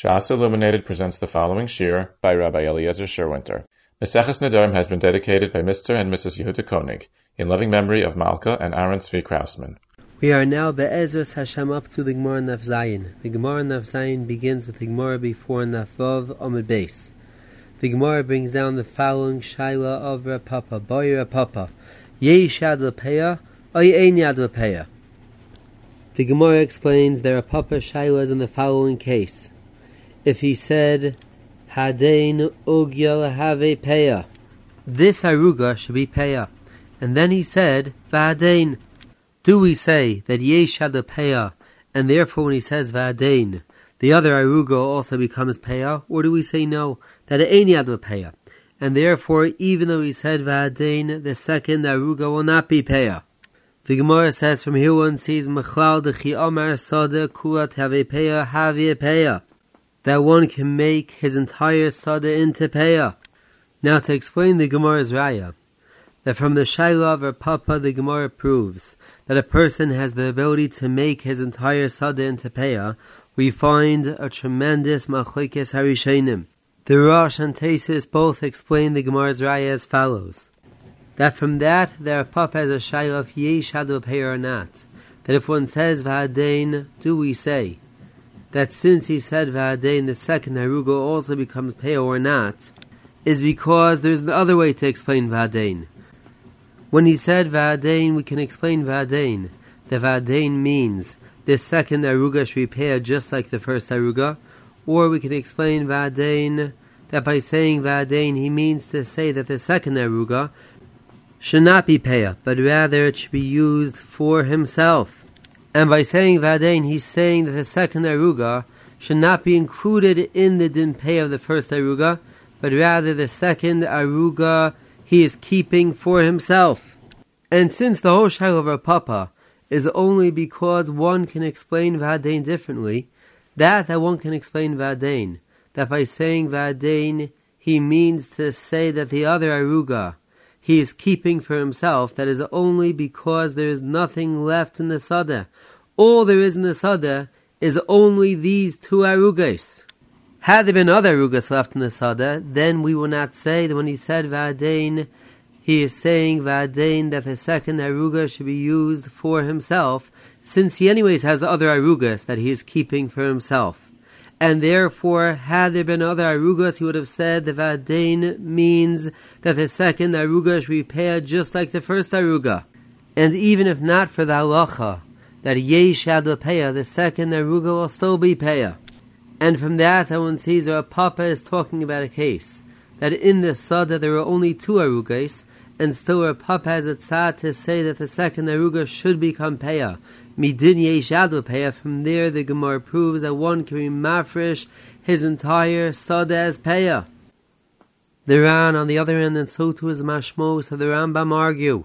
Shas Illuminated presents the following shir by Rabbi Eliezer Sherwinter. Meseches Nedarim has been dedicated by Mr. and Mrs. Yehuda Koenig in loving memory of Malka and Aaron Tzvi Krausman. We are now Be'ezras Hashem up to the Gemara Naf Zayin. The Gemara Naf Zayin begins with the Gemara before Nafov Amid Base. The Gemara brings down the following Shaila of Rapapa, Boy Rapapa, Yesh Yad Lepeya, Oy Ein Yad Lepeya. The Gemara explains there are Papa Shailas in the following case if he said, Hadein ugya have peya. This aruga should be peya. And then he said, Vadein. Do we say that yesh peya, and therefore when he says Vadein, the other aruga also becomes peya, or do we say no, that it ain't yad peya? And therefore, even though he said Vadein, the second aruga will not be peya. The Gemara says from here one sees Mechlal dechi Omar Sada Kuat have peya have peya that one can make his entire sada into peah. Now to explain the Gemara's raya, that from the Shaila of Papa the Gemara proves that a person has the ability to make his entire sada into peah, we find a tremendous machlekes harishenim. The Rosh and Tesis both explain the Gemara's raya as follows. That from that there Papa has a Shaila of yesh hadu or not. That if one says v'hadein, do we say? That since he said Va'adein, the second Haruga also becomes Peo or not, is because there's another way to explain Va'adein. When he said Va'adein, we can explain Va'adein. The Va'adein means the second Aruga should be Peo just like the first Aruga, or we can explain Va'adein that by saying Va'adein, he means to say that the second Aruga should not be Peo, but rather it should be used for himself. And by saying Vadein, he's saying that the second Aruga should not be included in the din pay of the first Aruga, but rather the second Aruga he is keeping for himself. And since the whole Shail of our Papa is only because one can explain Vadein differently, that that one can explain Vadein, that by saying Vadein, he means to say that the other Aruga he is keeping for himself, that is only because there is nothing left in the Sada. All there is in the Sada is only these two arugas. Had there been other arugas left in the Sada, then we would not say that when he said Vadain, he is saying Vadain that the second aruga should be used for himself, since he anyways has other arugas that he is keeping for himself and therefore, had there been other arugas, he would have said the vadain means that the second aruga should be paid just like the first aruga. And even if not for the halacha, that yesh peya, the second aruga will still be peya. And from that, one sees our Papa is talking about a case that in the Sada there are only two arugas, and still our Papa has a tzad to say that the second aruga should become peya From there, the Gemara proves that one can be mafresh his entire sada peya. The Ran, on the other hand, and so too is the Mashmo, so the Rambam argue.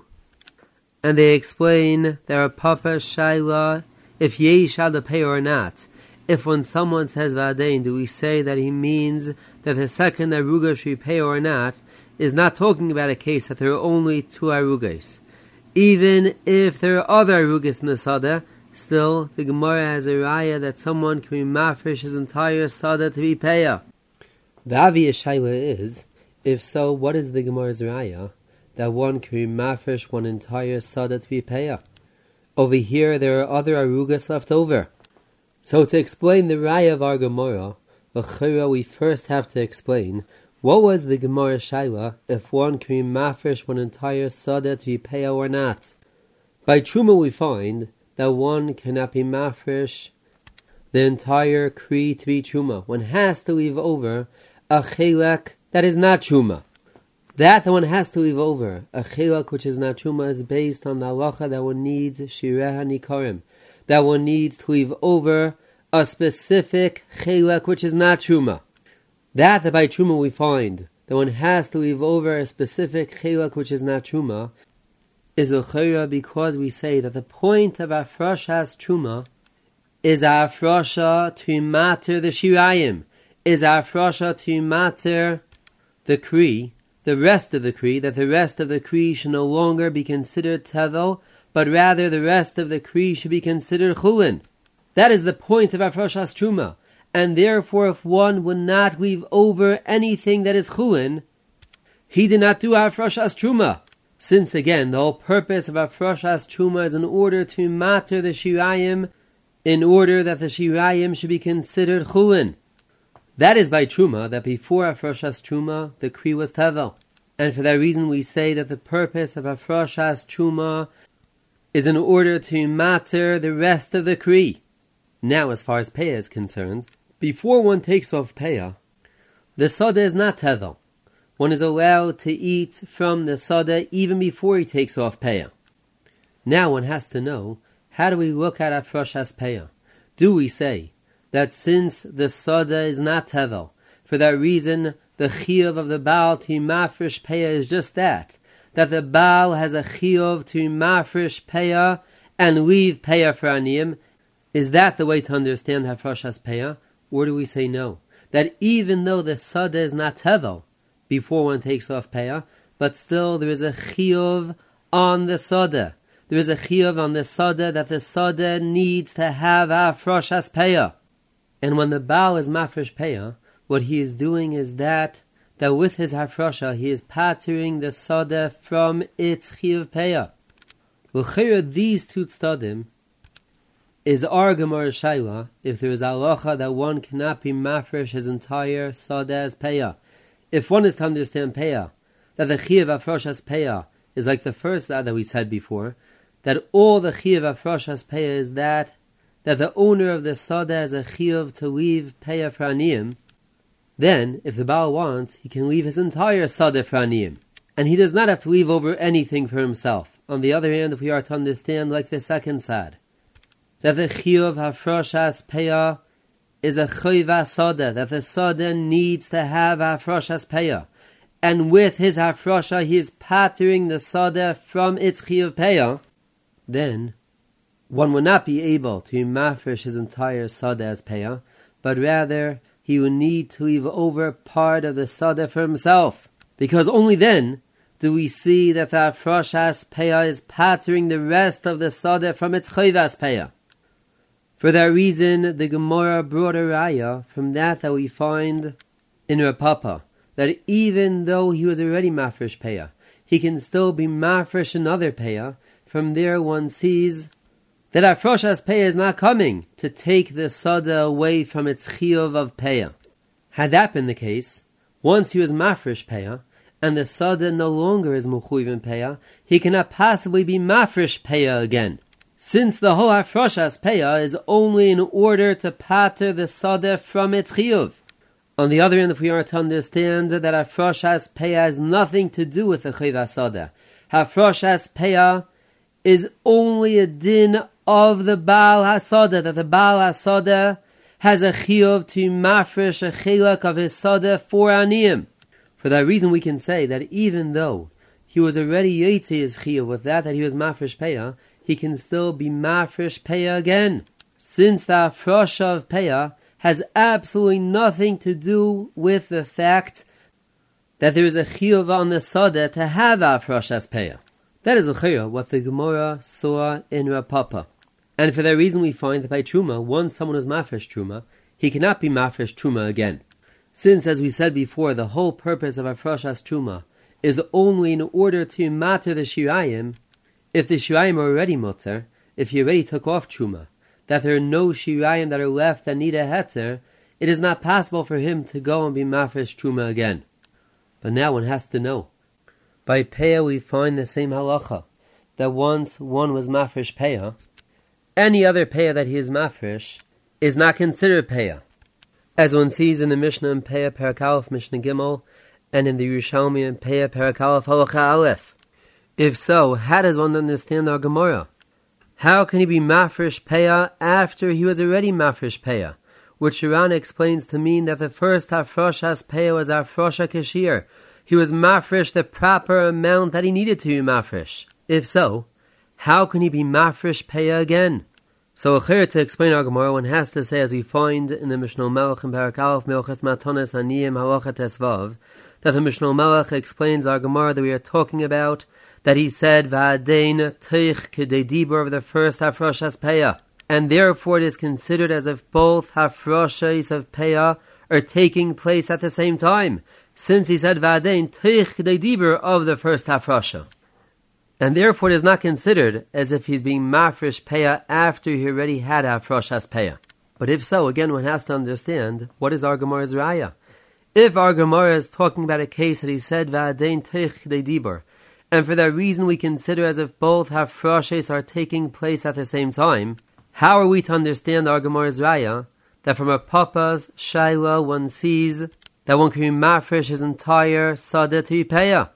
And they explain there are Papa Shaila, if yesh ad peya or not. If when someone says Vadein, do we say that he means that the second Aruga should be pay or not, is not talking about a case that there are only two Arugas even if there are other arugas in the sada, still the Gemara has a raya that someone can be mafresh his entire sada to be peya. The obvious shaila is, if so, what is the Gemara's raya that one can be mafresh one entire sada to be peya? Over here, there are other arugas left over. So to explain the raya of our Gemara, we first have to explain what was the Gemara Shaila if one can be mafresh one entire sada to be or not? By Truma we find that one cannot be mafresh the entire Kri to be Truma. One has to leave over a chelak that is not Truma. That one has to leave over. A chelak which is not Truma is based on the halacha that one needs shireha nikarim. That one needs to leave over a specific chelak which is not Truma. That, that by Truma we find that one has to leave over a specific chelak which is not Truma, is a chayra because we say that the point of Afrashas Truma is Afrasha to matter the Shirayim, is Afrasha to matter the Kri, the rest of the Kri, that the rest of the Kri should no longer be considered Tevel, but rather the rest of the Kri should be considered Chulin. That is the point of Afrashas Truma and therefore if one would not weave over anything that is chulin, he did not do Hafrashas Truma. Since again, the whole purpose of Hafrashas Truma is in order to matter the Shirayim, in order that the Shirayim should be considered chulin. That is by Truma, that before Hafrashas Truma, the Kri was Tevel. And for that reason we say that the purpose of Hafrashas Truma is in order to matter the rest of the Kri. Now, as far as Peah is concerned, before one takes off Peah, the Soda is not Tevel. One is allowed to eat from the Soda even before he takes off Peah. Now one has to know, how do we look at Afroshas Peah? Do we say that since the Soda is not Tevel, for that reason the Chiyuv of the Baal to Mafresh Peah is just that, that the Baal has a Chiyuv to Mafresh Peah and leave Peah for Aniyim, is that the way to understand Hafrashas Peah? Or do we say no? That even though the Sada is not Tevel before one takes off Peah, but still there is a Chiyuv on the Sada. There is a Chiyuv on the Sada that the Sada needs to have Hafrashas Peah. And when the Baal is Mafresh Peah, what he is doing is that that with his hafrasha he is pattering the sada from its chiyuv peah. These two tzadim is our Gemara Shaila if there is halacha that one cannot be mafresh his entire sadez peah. If one is to understand peah, that the chiyav afrosh peah is like the first that we said before, that all the chiyav afrosh as peah is that that the owner of the sada has a chiyav to leave peah for aniyim, then if the Baal wants, he can leave his entire sada for aniyim, and he does not have to leave over anything for himself. On the other hand, if we are to understand like the second sad, that the chiyuv hafroshas peah is a chayva soda, that the soda needs to have hafroshas peah. And with his hafrosha, he is pattering the soda from its chiyuv peah. Then, one will not be able to mafresh his entire soda as peah, but rather he will need to leave over part of the soda for himself. Because only then do we see that the hafroshas peah is pattering the rest of the soda from its chayvas peah. For that reason, the Gemara brought a raya from that that we find in Rapapa, that even though he was already mafresh peah, he can still be mafresh another peah. From there, one sees that Afroshas peah is not coming to take the sada away from its chiyuv of peah. Had that been the case, once he was mafresh peah, and the sada no longer is muchuyiv in peah, he cannot possibly be mafresh peah again since the whole Hafrashas Peah is only in order to pater the Sadeh from its Chiyuv. On the other hand, if we are to understand that Hafrashas Peah has nothing to do with the Chayva Sadeh, Hafrashas Peah is only a din of the Baal HaSadeh, that the Baal HaSadeh has a Chiyuv to mafresh a chilak of his Sadeh for Aniyim. For that reason we can say that even though he was already Yotze his Chiyuv with that, that he was mafresh Peah, he can still be mafresh peah again, since the afrosh of peah has absolutely nothing to do with the fact that there is a chiyuv on the sada to have afrosh as peah. That is a what the Gemara saw in Rapapa. And for that reason we find that by Truma, once someone is mafresh Truma, he cannot be mafresh Truma again. Since, as we said before, the whole purpose of Afroshas Truma is only in order to matter the Shirayim, if the shirayim are already mutter, if he already took off truma, that there are no shirayim that are left that need a heter, it is not possible for him to go and be mafresh truma again. But now one has to know. By peah we find the same halacha, that once one was mafresh peah, any other peah that he is mafresh is not considered peah. As one sees in the Mishnah in Peah Parakalef Mishnah Gimel, and in the Yerushalmi in Peah Parakalef Halacha Aleph. If so, how does one understand our Gemara? How can he be mafresh peah after he was already mafresh peah? Which Iran explains to mean that the first afroshas peah was afrosha kashir. He was mafresh the proper amount that he needed to be mafresh. If so, how can he be mafresh peah again? So to explain our Gemara, one has to say, as we find in the Mishnah Melech in Parakalf Milchas Matones Aniyim Halacha Tesvav, that the Mishnah Melech explains our Gemara that we are talking about that he said, Va'adein teich kedei dibur of the first Hafroshas Peah. and therefore it is considered as if both hafroshes of Peah are taking place at the same time, since he said Vadein Teich the Dibur of the first hafrosha. And therefore it is not considered as if he's being mafresh Peah after he already had hafroshas Peah. But if so, again one has to understand what is our Gemara's raya. If our Gemara is talking about a case that he said Vadein Teich the Dibur, and for that reason we consider as if both hafroshes are taking place at the same time, how are we to understand our Gemara's raya that from a papa's shaila one sees that one can be mafresh his entire sada to?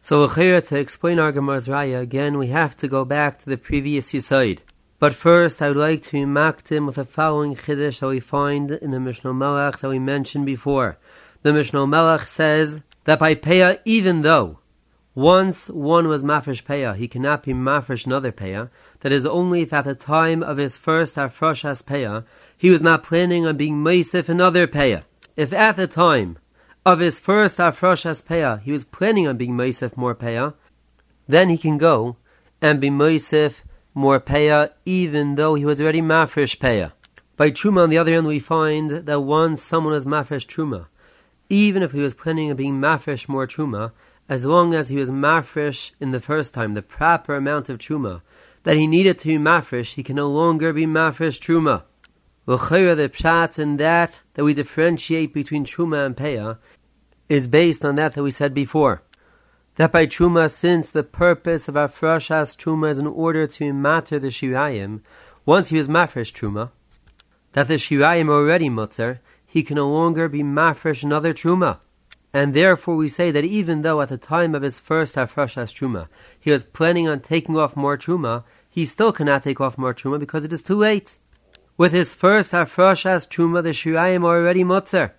So here to explain our Gemara's raya again, we have to go back to the previous yisoid. But first, I would like to remark him with the following chiddush that we find in the Mishnah Melech that we mentioned before. The Mishnah Melech says that by peya, even though once one was mafresh peya, he cannot be mafresh another peya. That is only if at the time of his first hafroshas peya, he was not planning on being meisif another peya. If at the time of his first hafroshas peya, he was planning on being meisif more peya, then he can go and be meisif more peya, even though he was already mafresh peya. By truma, on the other hand, we find that once someone is mafresh truma, even if he was planning on being mafresh more truma, as long as he was mafresh in the first time, the proper amount of truma that he needed to be mafresh, he can no longer be mafresh truma. L'chayra, the pshat in that that we differentiate between truma and peah is based on that that we said before. That by truma, since the purpose of afrashas truma is in order to matter the shirayim, once he was mafresh truma, that the shirayim already mutzer, he can no longer be mafresh another truma. And therefore we say that even though at the time of his first Hafrashas Truma, he was planning on taking off more Truma, he still cannot take off more Truma because it is too late. With his first Hafrashas Truma, the Shirayim are already Mutzer.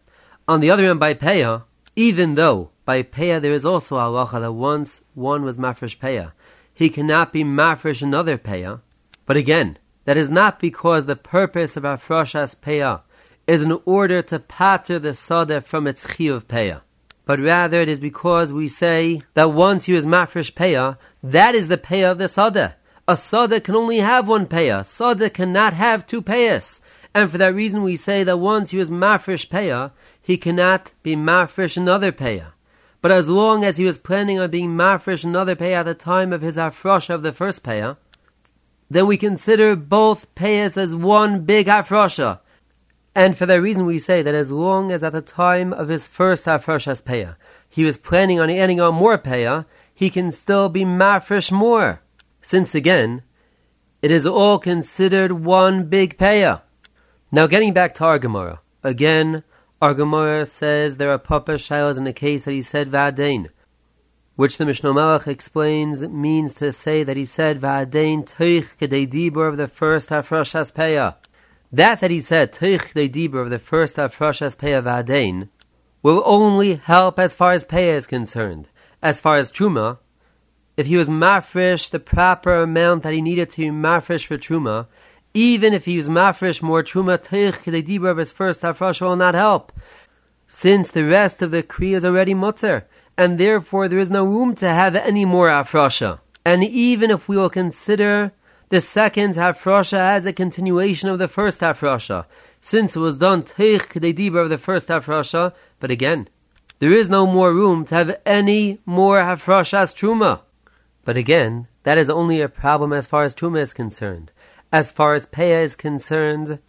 On the other hand, by Peah, even though by Peah there is also halacha that once one was Mafresh Peah, he cannot be Mafresh another Peah. But again, that is not because the purpose of Hafrashas Peah is in order to pater the Sadeh from its Chiyuv Peah but rather it is because we say that once he is mafresh peah, that is the peah of the sada. A sada can only have one peah. Sada cannot have two peahs. And for that reason we say that once he was mafresh peah, he cannot be mafresh another peah. But as long as he was planning on being mafresh another peah at the time of his afrosh of the first peah, then we consider both payas as one big afrosha. And for that reason, we say that as long as at the time of his first Hafrashas Peah, he was planning on adding on more Peah, he can still be Mafresh more. Since again, it is all considered one big Peah. Now getting back to our Gemara. Again, our Gemara says there are Papa Shilas in the case that he said Vadain, which the Mishnah Melech explains means to say that he said Vadain Teich Kedei Dibur of the first Hafrashas Peah. That that he said, Teich de of the first Afrashas Peah Vadein, will only help as far as Peah is concerned. As far as Truma, if he was mafresh the proper amount that he needed to mafresh for Truma, even if he was mafresh more Truma, Teich de of his first Afrash will not help, since the rest of the Kriya is already Mutzer, and therefore there is no room to have any more Afrasha. And even if we will consider the second hafrasha as a continuation of the first hafrasha, since it was done teich kedei of the first hafrasha. But again, there is no more room to have any more hafrashas truma. But again, that is only a problem as far as truma is concerned. As far as peah is concerned,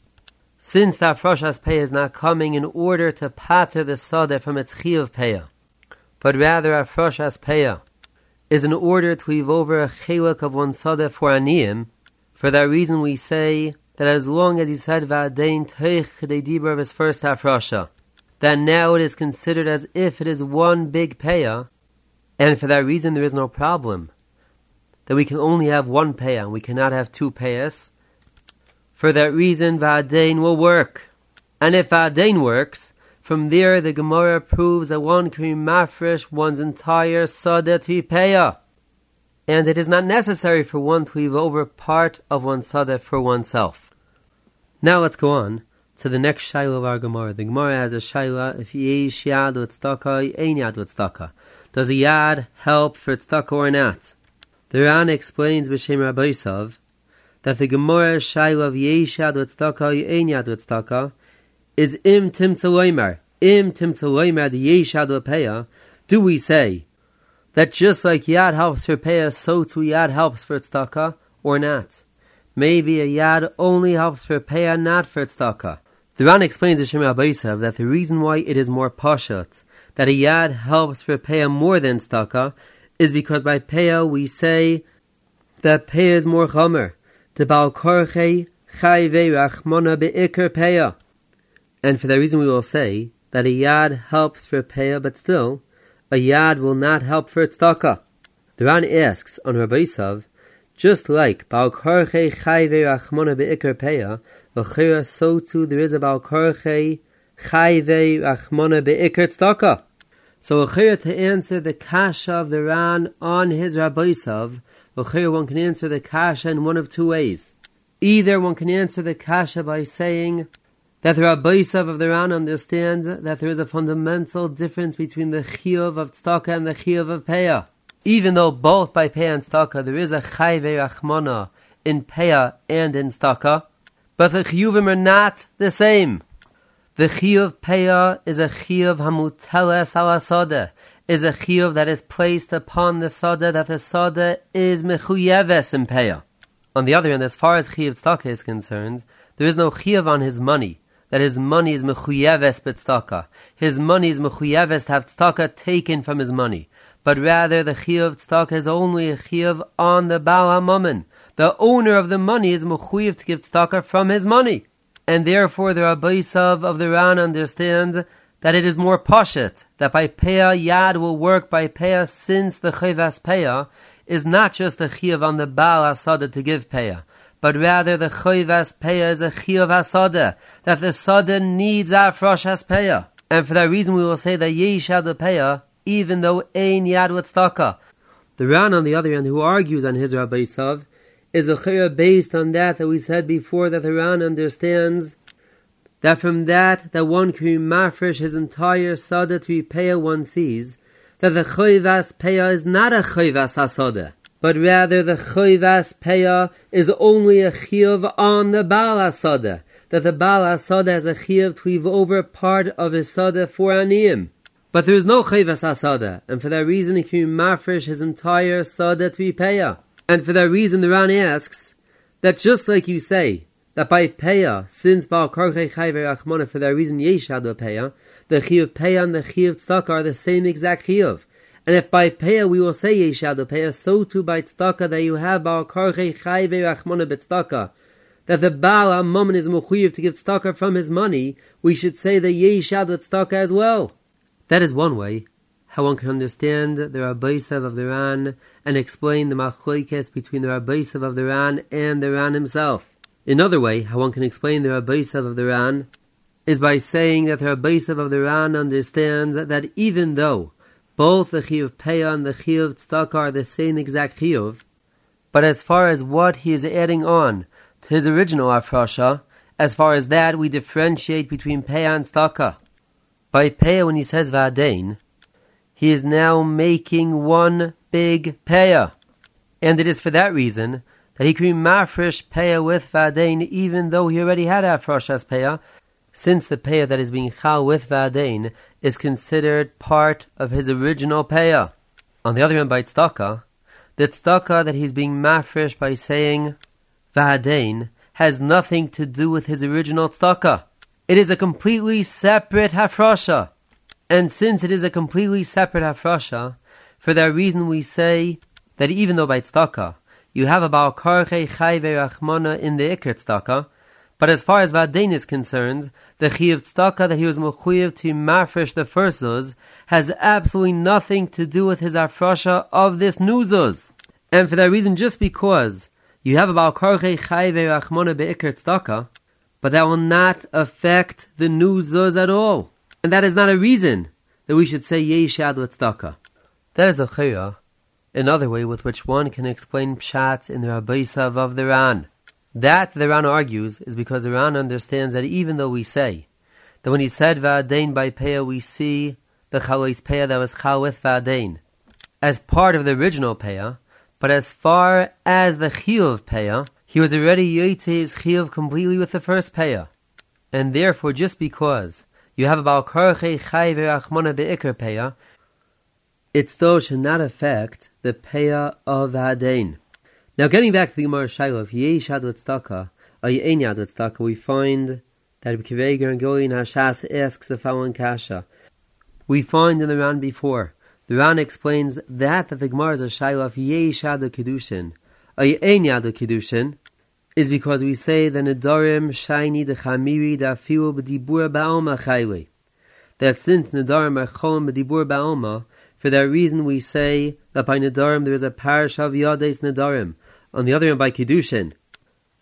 since the hafrashas peah is not coming in order to pater the sada from its chi of peah, but rather hafrashas peah is in order to leave over a chelik of one sada for aniyim. For that reason, we say that as long as he said va'adein teich dibur of his first hafrasha, that now it is considered as if it is one big peah, and for that reason there is no problem. That we can only have one peah, we cannot have two payas. For that reason, va'adein will work. And if va'adein works, from there, the Gemara proves that one can mafresh one's entire sada to and it is not necessary for one to leave over part of one's sada for oneself. Now let's go on to the next shaila of our Gemara. The Gemara has a shaila if yesh yad tzedakah, ein yad tzedakah. Does a yad help for tzedakah or not? The Ran explains b'shem Rabbi that the Gemara Shaila of Yeshad Tzedakah Yein Yad Tzedakah is Im Tim Tzeloimer, Im Tim Tzeloimer the Yeshad do we say that just like Yad helps for Peah, so too Yad helps for Tzedakah, or not? Maybe a Yad only helps for Peah, not for Tzedakah. The Ran explains to Shemir Abaisav that the reason why it is more pashat that a Yad helps for Peah more than Tzedakah is because by Peah we say that Peah is more Chomer. The Baal Korche Chayve Rachmona Be'ikr Peah. And for that reason we will say that a Yad helps for Peah, but still, a Yad will not help for Tzedakah. The Ran asks on Rabbi Isav, just like Baal Korche Chayve Rachmona Be'ikr Peah, L'chira so too there is a Baal Korche Chayve Rachmona Be'ikr Tzedakah. So L'chira to answer the kasha of the Ran on his Rabbi Isav, L'chira one can answer the kasha in one of two ways. Either one can answer the kasha by saying that the Rabbi Isav of the Ran understands that there is a fundamental difference between the chiyuv of tzedakah and the chiyuv of peah. Even though both by peah and tzedakah there is a chayve rachmana in peah and in tzedakah, but the chiyuvim are not the same. The chiyuv peah is a chiyuv hamuteles al is a chiyuv that is placed upon the sada that the sada is mechuyeves in peah. On the other hand, as far as chiyuv tzedakah is concerned, there is no chiyuv on his money that his money is mechuyeves b'tzedakah. His money is mechuyeves to have tzedakah taken from his money. But rather, the chiyuv tzedakah is only a chiyuv on the Baal HaMammon. The owner of the money is mechuyev to give tzedakah from his money. And therefore, the Rabbi Sav of the Ran understands that it is more poshet, that by Peah Yad will work by Peah since the Chayvas Peah is not just the chiyuv on the Baal Asada to give Peah but rather the choivas peya is a chiyuv hasada, that the sada needs afrosh haspeya. And for that reason we will say that yesh peya, even though ein yad tztaka. The Ran, on the other hand, who argues on his Rabbi Sav, is a chiyuv based on that that we said before that the Ran understands that from that that one can mafresh his entire sada to be peya one sees, that the choivas peya is not a choivas hasada but rather the choivas peya is only a chiyuv on the Baal Asada, that the Baal Asada has a chiyuv to leave over part of his sada for aniyim. But there is no chayvas asada, and for that reason he can mafresh his entire sada to be peya. And for that reason the Ran asks that just like you say that by peya, since Baal Karchei Chayver Achmona, for that reason yesh peya, the chiyuv peya and the chiyuv tzedakah are the same exact chiyuv. And if by Peah we will say Yeshadu Peah, so too by Tzedakah that you have our Karche Chayve Rachmona B'Tzedakah, that the Baal HaMammon is Mechuyev to give Tzedakah from his money, we should say the Yeshadu Tzedakah as well. That is one way how one can understand the Rabbaisav of the Ran and explain the Machlokes between the Rabbaisav of the Ran and the Ran himself. Another way how one can explain the Rabbaisav of the Ran is by saying that the Rabbaisav of the Ran understands that even though both the chiyuv peah and the chiyuv tzedakah are the same exact chiyuv, but as far as what he is adding on to his original afrasha, as far as that we differentiate between peah and tzedakah. By peah, when he says va'adein, he is now making one big peah, and it is for that reason that he can mafresh peah with va'adein, even though he already had afrashas peah, since the peah that is being chal with va'adein is considered part of his original payah. On the other hand, by tzedakah, the tzedakah that he's being mafresh by saying v'hadein has nothing to do with his original tzedakah. It is a completely separate hafrasha. And since it is a completely separate hafrasha, for that reason we say that even though by tzedakah you have about karche chayve rachmana in the ikr but as far as Vadain is concerned, the Chiyav Tzedakah that he was Mechuyev to Mafresh the first Zuz has absolutely nothing to do with his Afrasha of this new Zuz. And for that reason, just because you have about Karche Chayve Rachmona Be'ikr Tzedakah, but that will not affect the new Zuz at all. And that is not a reason that we should say Yeshad Tzedakah. That is a Chayah, another way with which one can explain Pshat in the Rabbisav of the Ran. That, the Rana argues, is because the Rana understands that even though we say that when he said Va'adain by Peah, we see the Chalais Peah that was Chal with Va'adain as part of the original Peah, but as far as the Chiyuv Peah, he was already yoyte chiyuv completely with the first payah. And therefore, just because you have about korche chay ve'achmona be'ikr payah, it still should not affect the payah of the hadain. Now, getting back to the Gemara Shiloh, if yesh had tzedakah, or ye'en yad we find that and Gilyon HaShas asks the following kasha. We find in the Ran before, the Ran explains that that the Gemara is a Shiloh of yesh kedushin, or ye'en yad kedushin, is because we say the Nedarim shiny the Chamiri da fiu b'dibur ba'alma chayli. That since Nedarim are cholim b'dibur ba'alma, for that reason we say that by Nedarim there is a parish of Yades Nedarim. On the other hand, by Kiddushin,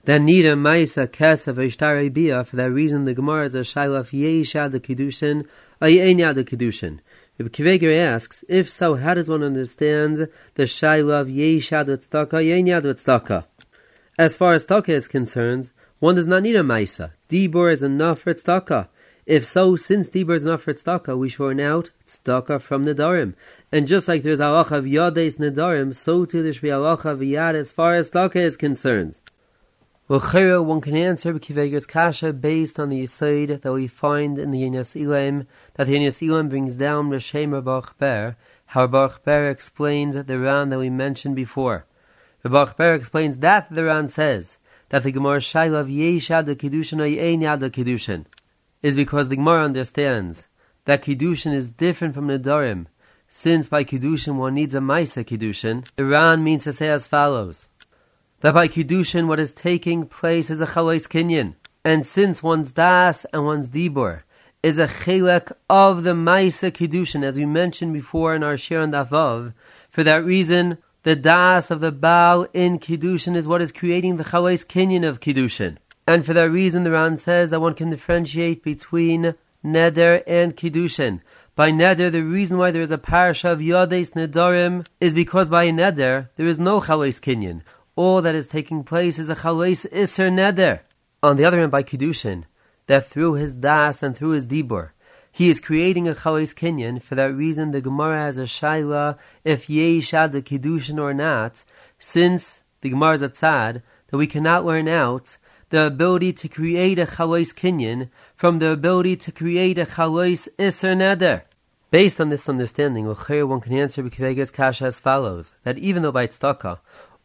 then Nida Maisa Kesef Ishtare Bia, for that reason the Gemara is a Shaila of Yeisha the Kiddushin, Ayenya the Kiddushin. If Akiva Eiger asks, if so, how does one understand the Shaila of Yeisha the Tzedakah, Yenya the Tzedakah? As far as tzedakah is concerned, one does not need a Maisa. Dibur is enough for tzedakah. If so, since Dibur is enough for tzedakah, we should out tzedakah from Nedarim. And just like there's Allah of Yades Nedarim, so too there should be Allah of Yad as far as tzedakah is concerned. Well, one can answer Akiva Eiger's kasha based on the Yisaid that we find in the Yinyas Elam, that the Yinyas Elam brings down Rashem Baruch Ber, how Baruch Ber explains the Ran that we mentioned before. Baruch Ber explains that the Ran says that the Gemara Shaila of Yeshad the Kiddushin or the Kiddushin is because the Gemara understands that Kiddushin is different from Nedarim. Since by Kiddushin one needs a Maisa Kiddushin, the Ran means to say as follows that by Kiddushin what is taking place is a Chalais Kinyan. And since one's Das and one's Dibur is a Chelek of the Maisa Kiddushin, as we mentioned before in our Shir and Avav, for that reason the das of the Baal in Kiddushin is what is creating the Chalais Kinyan of Kiddushin. And for that reason, the Ran says that one can differentiate between Neder and Kiddushin. By Neder, the reason why there is a parasha of Yades Nedarim is because by Neder, there is no Chalais Kinyan. All that is taking place is a Chalais Isser Neder. On the other hand, by Kiddushin, that through his das and through his dibur, he is creating a Chalais Kinyan. For that reason, the Gemara has a Shaila if Yeshad the Kiddushin or not, since the Gemara is a tzad, that we cannot learn out the ability to create a Chalais Kinyan from the ability to create a Chalais Isser Neder. Based on this understanding, one can answer B'kivegas Kasha as follows, that even though by tzedakah,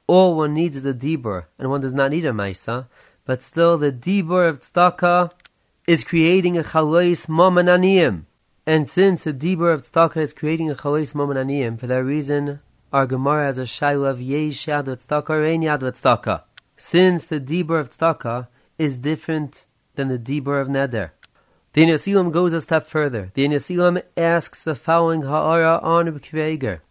all one needs is a dibur, and one does not need a maisa, but still the dibur of tzedakah is creating a chalais momananiyim. And since the Dibur of Tzedakah is creating a Chalais Momananiyim, for that reason, our Gemara has a Shaila of Yesh Yad Tzedakah or Yad. Since the Dibur of Tzedakah is different than the Dibur of Neder. The Inesilam goes a step further. The Inesilam asks the following Ha'ara on Reb Akiva Eiger.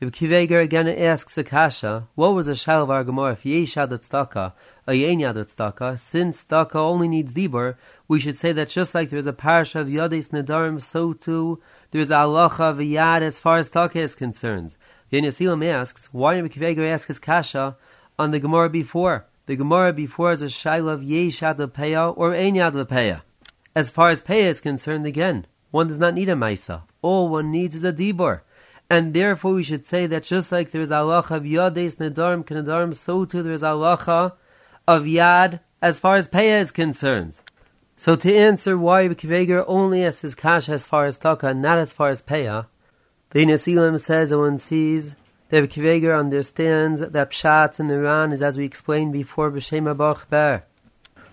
Reb again asks Akasha, what was the Shaila of our Gemara if Yesh Yad Tzedakah or Ein Yad Tzedakah? Since Tzedakah only needs Dibur, we should say that just like there is a parish of Yadis Nedarim, so too there is a halacha of Yad as far as Taka is concerned. The Yasilam asks, why did Akiva Eiger ask his kasha on the Gemara before? The Gemara before is a shaila of Lepeya or Ein Lepeya. As far as Peya is concerned, again, one does not need a Maisa. All one needs is a Dibor. And therefore we should say that just like there is halacha of Yades Nedarim Kenedarim, so too there is halacha of Yad as far as Peya is concerned. So to answer why Akiva Eiger only as his cash as far as Taka, not as far as Peah, the Nasilim says that one sees that Akiva Eiger understands that Pshat in Iran is as we explained before B'Shem Baruch Ber.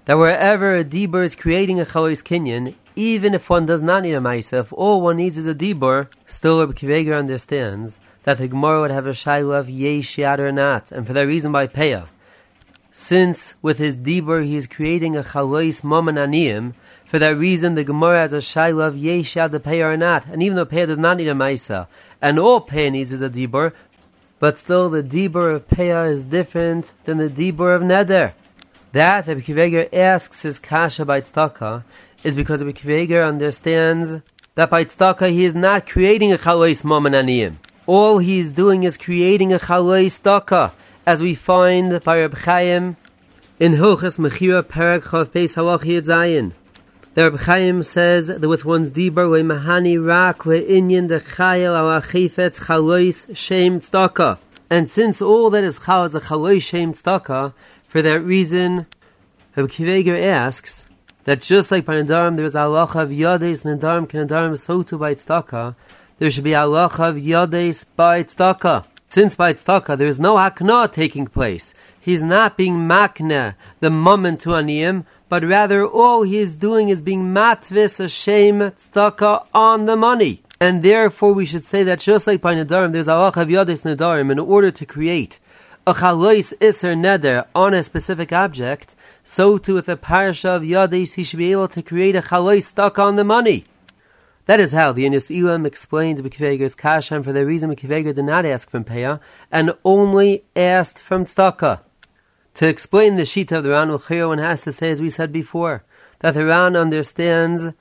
That wherever a Dibur is creating a Chalois Kinyan, even if one does not need a Maisa, if all one needs is a Dibur, still Rabbi Akiva Eiger understands that the Gemara would have a Shailu of Yesh Yad or not, and for that reason by Peah since with his dibur he is creating a chalois momen for that reason the Gemara has a shaila of yeshad the pay or not, and even though pay does not need a maisa, and all pay needs is a dibur, but still the dibur of payah is different than the dibur of neder. That Rabbi Akiva Eiger asks his kasha by tzedakah is because Rabbi Akiva Eiger understands that by tzedakah he is not creating a chalois momen All he is doing is creating a chalois tzedakah as we find by Reb Chaim in Hilchas Mechira Perek Chav Beis Halach Zayin. The Reb Chaim says that with one's dibar we mahani rak we inyan de chayel al achifetz chalois shem tzedakah. And since all that is chal is a chalois shem tzedakah, for that reason, Rabbi Akiva Eiger asks that just like by Nadarim there is halacha of Yades Nadarim Nadarim so too by Tzedakah, there should be halacha of Yades by Tzedakah. Since by Tzedakah there is no hakna taking place, he's not being makna the moment to aniyim, but rather all he is doing is being matvis a shame tzedakah on the money. And therefore we should say that just like by Nadarim, there's halacha of Yades Nadarim in order to create a chalois iser neder on a specific object, so too with a parasha of Yades he should be able to create a chalois stuck on the money. That is how the Inus Elam explains Mekiveger's kasha, and for the reason Mekiveger did not ask from Peah, and only asked from tzedakah. To explain the sheet of the Ran Uchir, one has to say, as we said before, that the Ran understands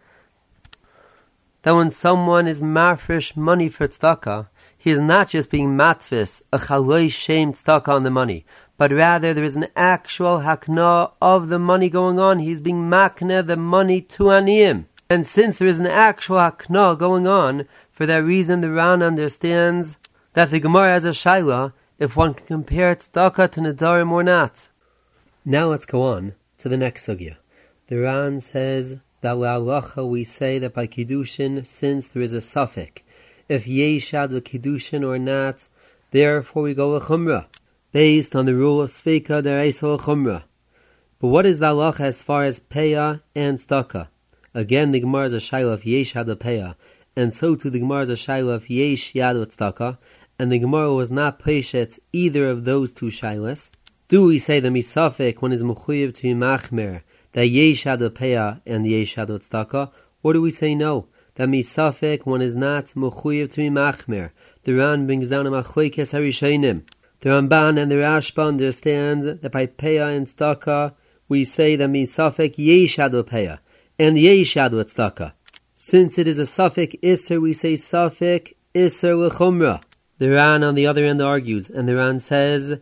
that when someone is mafresh money for tzedakah, he is not just being matvis, a chaloi shame tzedakah on the money, but rather there is an actual hakna of the money going on. He's being makna the money to aniyim. And since there is an actual hakna going on, for that reason the Ran understands that the Gemara has a shaila if one can compare tzedakah to nadarim or not. Now let's go on to the next sugya. The Ran says that we say that by kiddushin, since there is a suffix, if yeshad with kiddushin or not, therefore we go with chumrah, based on the rule of sveka dereisel chumrah. But what is the halacha as far as peah and staka? Again, the Gemara is a shaila of yeshad peah, and so too the Gemara is a shaila of yesh yad staka, and the Gemara was not peshet either of those two shilas, do we say the misafik one is mechuyev to be machmer that yesh peah and yesh tzedakah, or do we say no that misafik one is not mechuyev to be machmer? The Ran brings down a machlekes harishainim. The Ramban and the Rashba understands that by peah and tzedakah we say that misafik yesh peah and yesh tzedakah. Since it is a suffix iser, we say suffix iser lechumra. The Ran on the other end argues, and the Ran says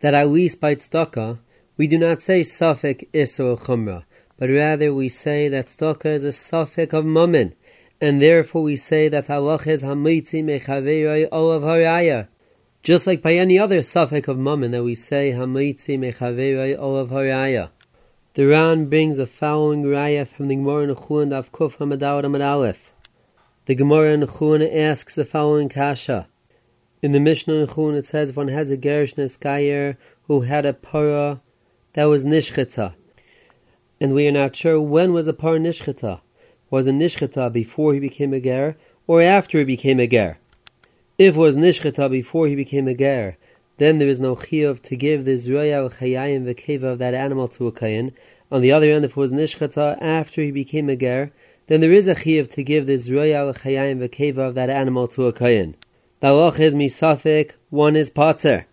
that at least by tzedakah, we do not say suffix isra chumra, but rather we say that tzedakah is a suffix of mammon, and therefore we say that halach is hamitzi mechaverei olav haraya. Just like by any other suffix of mammon that we say hamitzi mechaverei olav haraya. The Ran brings the following raya from the Gemara in Chun of Kuf Hamadawad. The Gemara in asks the following kasha. In the Mishnah in it says one has a Gerish Neskayer who had a para that was Nishchita. And we are not sure when was a para Nishchita. Was a Nishchita before he became a Ger or after he became a Ger? If it was Nishchita before he became a Ger, then there is no chiyuv to give the Zroya Chayayim Vekeva of that animal to a Kayin. On the other hand, if it was Nishchata after he became a Ger, then there is a chiyuv to give the Zroya Chayayim Vekeva of that animal to a Kayin. The halach is misafik, one is pater.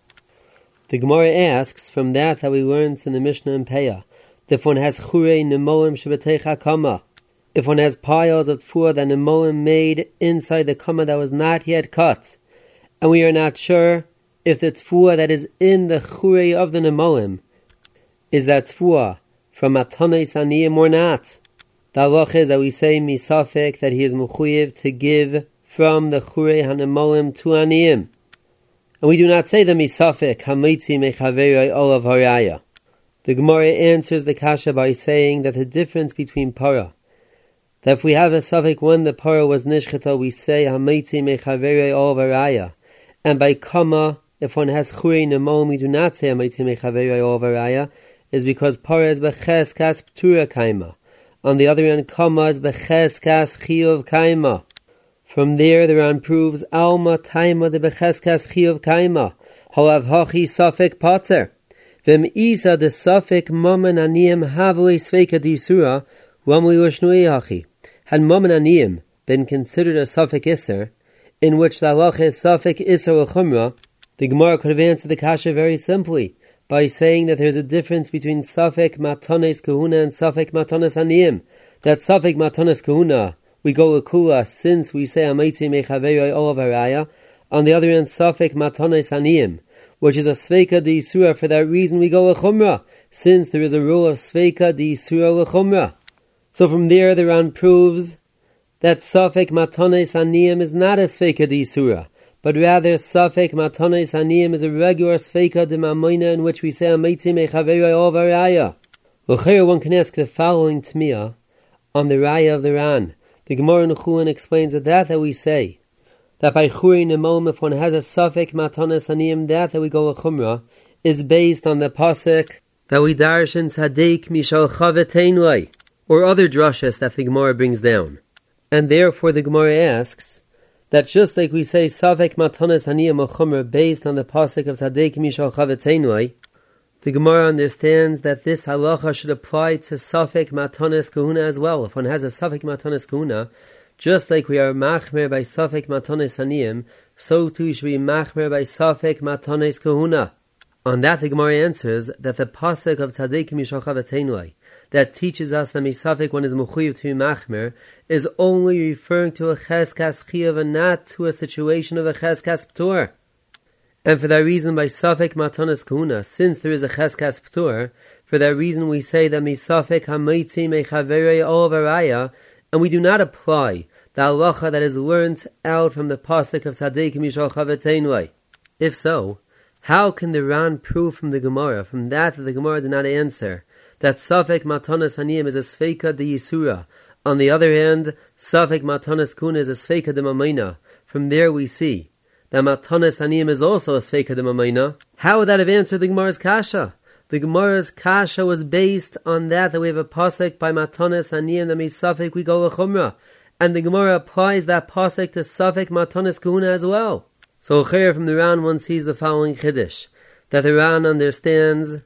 The Gemara asks from that that we learned in the Mishnah and Peah, if one has chure nemoim shebetecha kama, if one has piles of tfuah that nemoim made inside the kama that was not yet cut, and we are not sure if the tfuah that is in the chure of the nemoim is that tfuah from matonis aniyim or not. The halach is that we say misafik that he is mechuyev to give from the Chure Hanemolim to Aniyim. And we do not say the Misafik Hamitzi Mechaverei Olav Haraya. The Gemara answers the Kasha by saying that the difference between para, that if we have a suffix when the para was nishchata, we say Hamitzi Mechaverei Olav Haraya. And by Kama, if one has Chure Nemolim, we do not say Hamitzi Mechaverei Olav Haraya, is because para is Beches Kas Ptura Kaima. On the other hand, Kama is Beches Kas Chiyuv Kaima. From there, the Ran proves Alma Taima de Becheskas Chiyuv Kaima, Holav Hachi Safik Pater. Vim Isa de Safik Maman Aniyim Havui Sveika Disura, Wamli Ushnui Hachi. Had Maman Aniyim been considered a Safik Isser, in which the halach is Safik Isser Chumra, the Gemara could have answered the Kasha very simply by saying that there's a difference between Safik Matanes Kahuna and Safik Matanes Aniyim. That Safik Matanes Kahuna we go kula since we say Amaitzi Mechaveri Olav Haraya. On the other hand, Safik Matonis Aniyim, which is a Sveika di Surah. For that reason, we go Chumrah, since there is a rule of Sveika Surah Chumrah. So from there, the Ran proves that Safik Matonis Aniyim is not a Sveika di Surah, but rather Safek Matanis Haniyim is a regular Sfeika de Mamoina in which we say Amaitim Echaveri Ovaraya. L'chayr one can ask the following Tmiya on the Raya of the Ran. The Gemara in Chulin explains that that that we say, that by Churi Nemom, if one has a Safek Matanis Haniyim, that that we go a Chumrah, is based on the Pasek that we darsh in Tzaddik Mishal Chaveteinlai, or other drushes that the Gemara brings down. And therefore the Gemara asks that just like we say Savek Matanas Haniyah Mochumra based on the pasuk of Tzaddik Mishal Chaveteinlai, the Gemara understands that this halacha should apply to Safek Matanas Kahuna as well. If one has a Safek Matanas Kahuna, just like we are machmer by Safek Matanas Haniyim, so too should be machmer by Safek Matanas Kahuna. On that, the Gemara answers that the pasuk of Tadek Mishachav that teaches us that Misafik one is Mechuyev to Machmer is only referring to a Cheskas Chiyav and not to a situation of a Cheskas Ptur. And for that reason, by Safek Matanas Kuna, since there is a Cheskas Ptur, for that reason we say that Misafik Hamaitzi Mechavere Olavaraya, and we do not apply the halacha that is learnt out from the pasuk of Tadek Mishachav If so, how can the Ran prove from the Gemara, from that that the Gemara did not answer, that Safek Matanas Haniyim is a Sfeika de Yisura? On the other hand, Safek Matanas Kuna is a Sfeika de Mamaina. From there we see that Matanas Haniyim is also a Sfeika de Mamaina. How would that have answered the Gemara's Kasha? The Gemara's Kasha was based on that that we have a pasuk by Matanas Haniyim that means Safek we go a Chumrah. And the Gemara applies that pasuk to Safek Matanas Kuna as well. So here from the Ran one sees the following chiddush that the Ran understands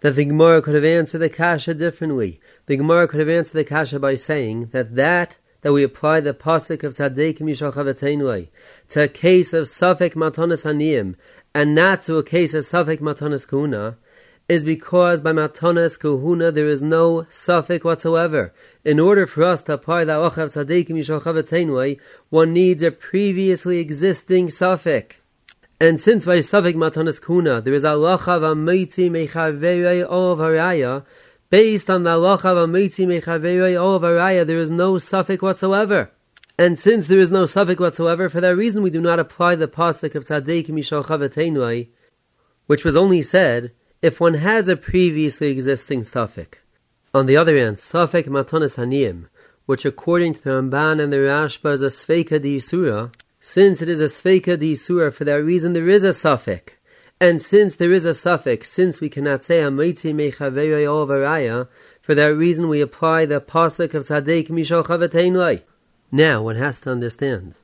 that the Gemara could have answered the kasha differently. The Gemara could have answered the kasha by saying that that that we apply the pasuk of tzaddik mishal to a case of safek matanas haniyim and not to a case of safek matanas kuna is because by matanas kuhuna there is no suffix whatsoever. In order for us to apply the ochav tzadikim yishochav one needs a previously existing suffix. And since by suffix matanas kuna there is a lochav ameiti mechaverei of haraya, based on the lochav ameiti mechaverei of haraya, there is no suffix whatsoever. And since there is no suffix whatsoever, for that reason we do not apply the pasuk of tzadikim yishochav which was only said if one has a previously existing suffix. On the other hand, suffix matanis haniyim, which according to the Ramban and the Rashba is a sveika di Yisura, since it is a sveika di for that reason there is a suffix. And since there is a suffix, since we cannot say Amaiti Mechavei Varaya, for that reason we apply the pasuk of Tzaddik Mishal Chavateinlai. Now one has to understand.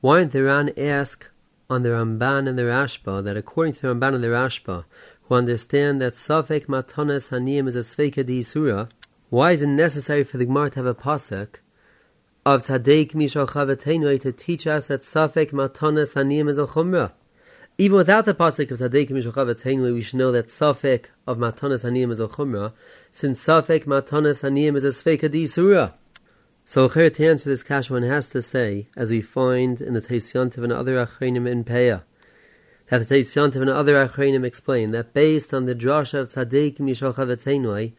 Why didn't the Ran ask on the Ramban and the Rashba that according to the Ramban and the Rashba, who understand that Safek Matanas Haniyim is a Sveika Di why is it necessary for the Gemara to have a pasuk of Tadek Mishal Chavatenu to teach us that Safek Matanas Haniyim is a Chumrah? Even without the pasuk of Tadek Mishal Chavatenu, we should know that Safek of Matanas Haniyim is a Chumrah, since Safek Matanas Haniyim is a Sveika Di So, to answer this question, one has to say, as we find in the Taisyantiv and other Achrenim in Peah, that the Teisyantiv and other Achreinim explain that based on the drasha of Tzaddik Mishochavetzenoi,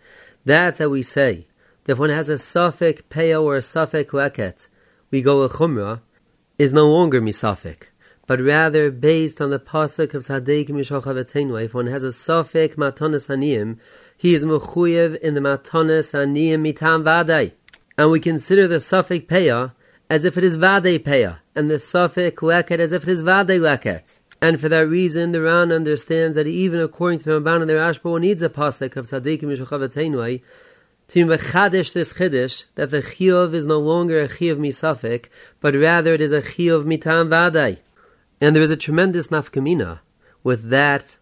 that that we say, if one has a Safek Peo or a Safek Leket, we go a Chumrah, is no longer Misafek, but rather based on the pasuk of Tzaddik Mishochavetzenoi, if one has a Safek Matanas Haniyim, he is Mechuyev in the Matanas Haniyim Mitam Vadai. And we consider the Safek Peah as if it is Vadei Peah, and the Safek Leket as if it is Vadei Leket. And for that reason, the Ran understands that even according to the Ramban and the Rashba, one needs a pasuk of tzaddikim yishuchavateinway to mechadish this chiddush that the chiyuv is no longer a chiyuv misafik, but rather it is a chiyuv mitam vadai. And there is a tremendous nafkamina with that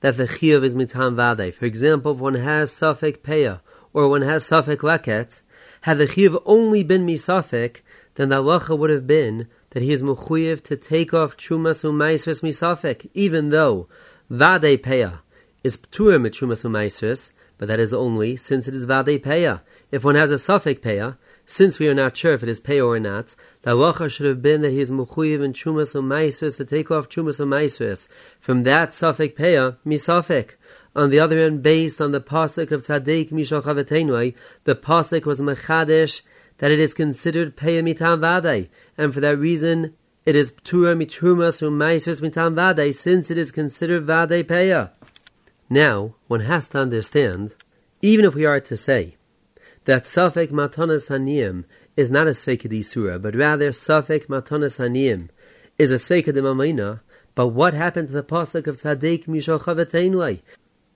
that the chiyuv is mitam vadai. For example, if one has safik peya or one has safik leket, had the chiyuv only been misafik, then the halacha would have been that he is mechuyev to take off trumas u'maisris misafek, even though vade peya is pturim mit trumas u'maisris, but that is only since it is vade peya. If one has a suffix peya, since we are not sure if it is peya or not, the halacha should have been that he is mechuyev in trumas u'maisris to take off trumas u'maisris from that suffix peya misafek. On the other hand, based on the pasuk of tzaddik mishal the pasuk was mechadish that it is considered peya mitam vadei, and for that reason it is ptura mitrumas umaisers mitam vade, since it is considered vade peya. Now, one has to understand, even if we are to say that Safek Matanas Haniyim is not a Sveika Surah, but rather Safek Matanas Haniyim is a Sveika de Mamaina, but what happened to the Pasuk of Tzaddik Mishochaveteinway?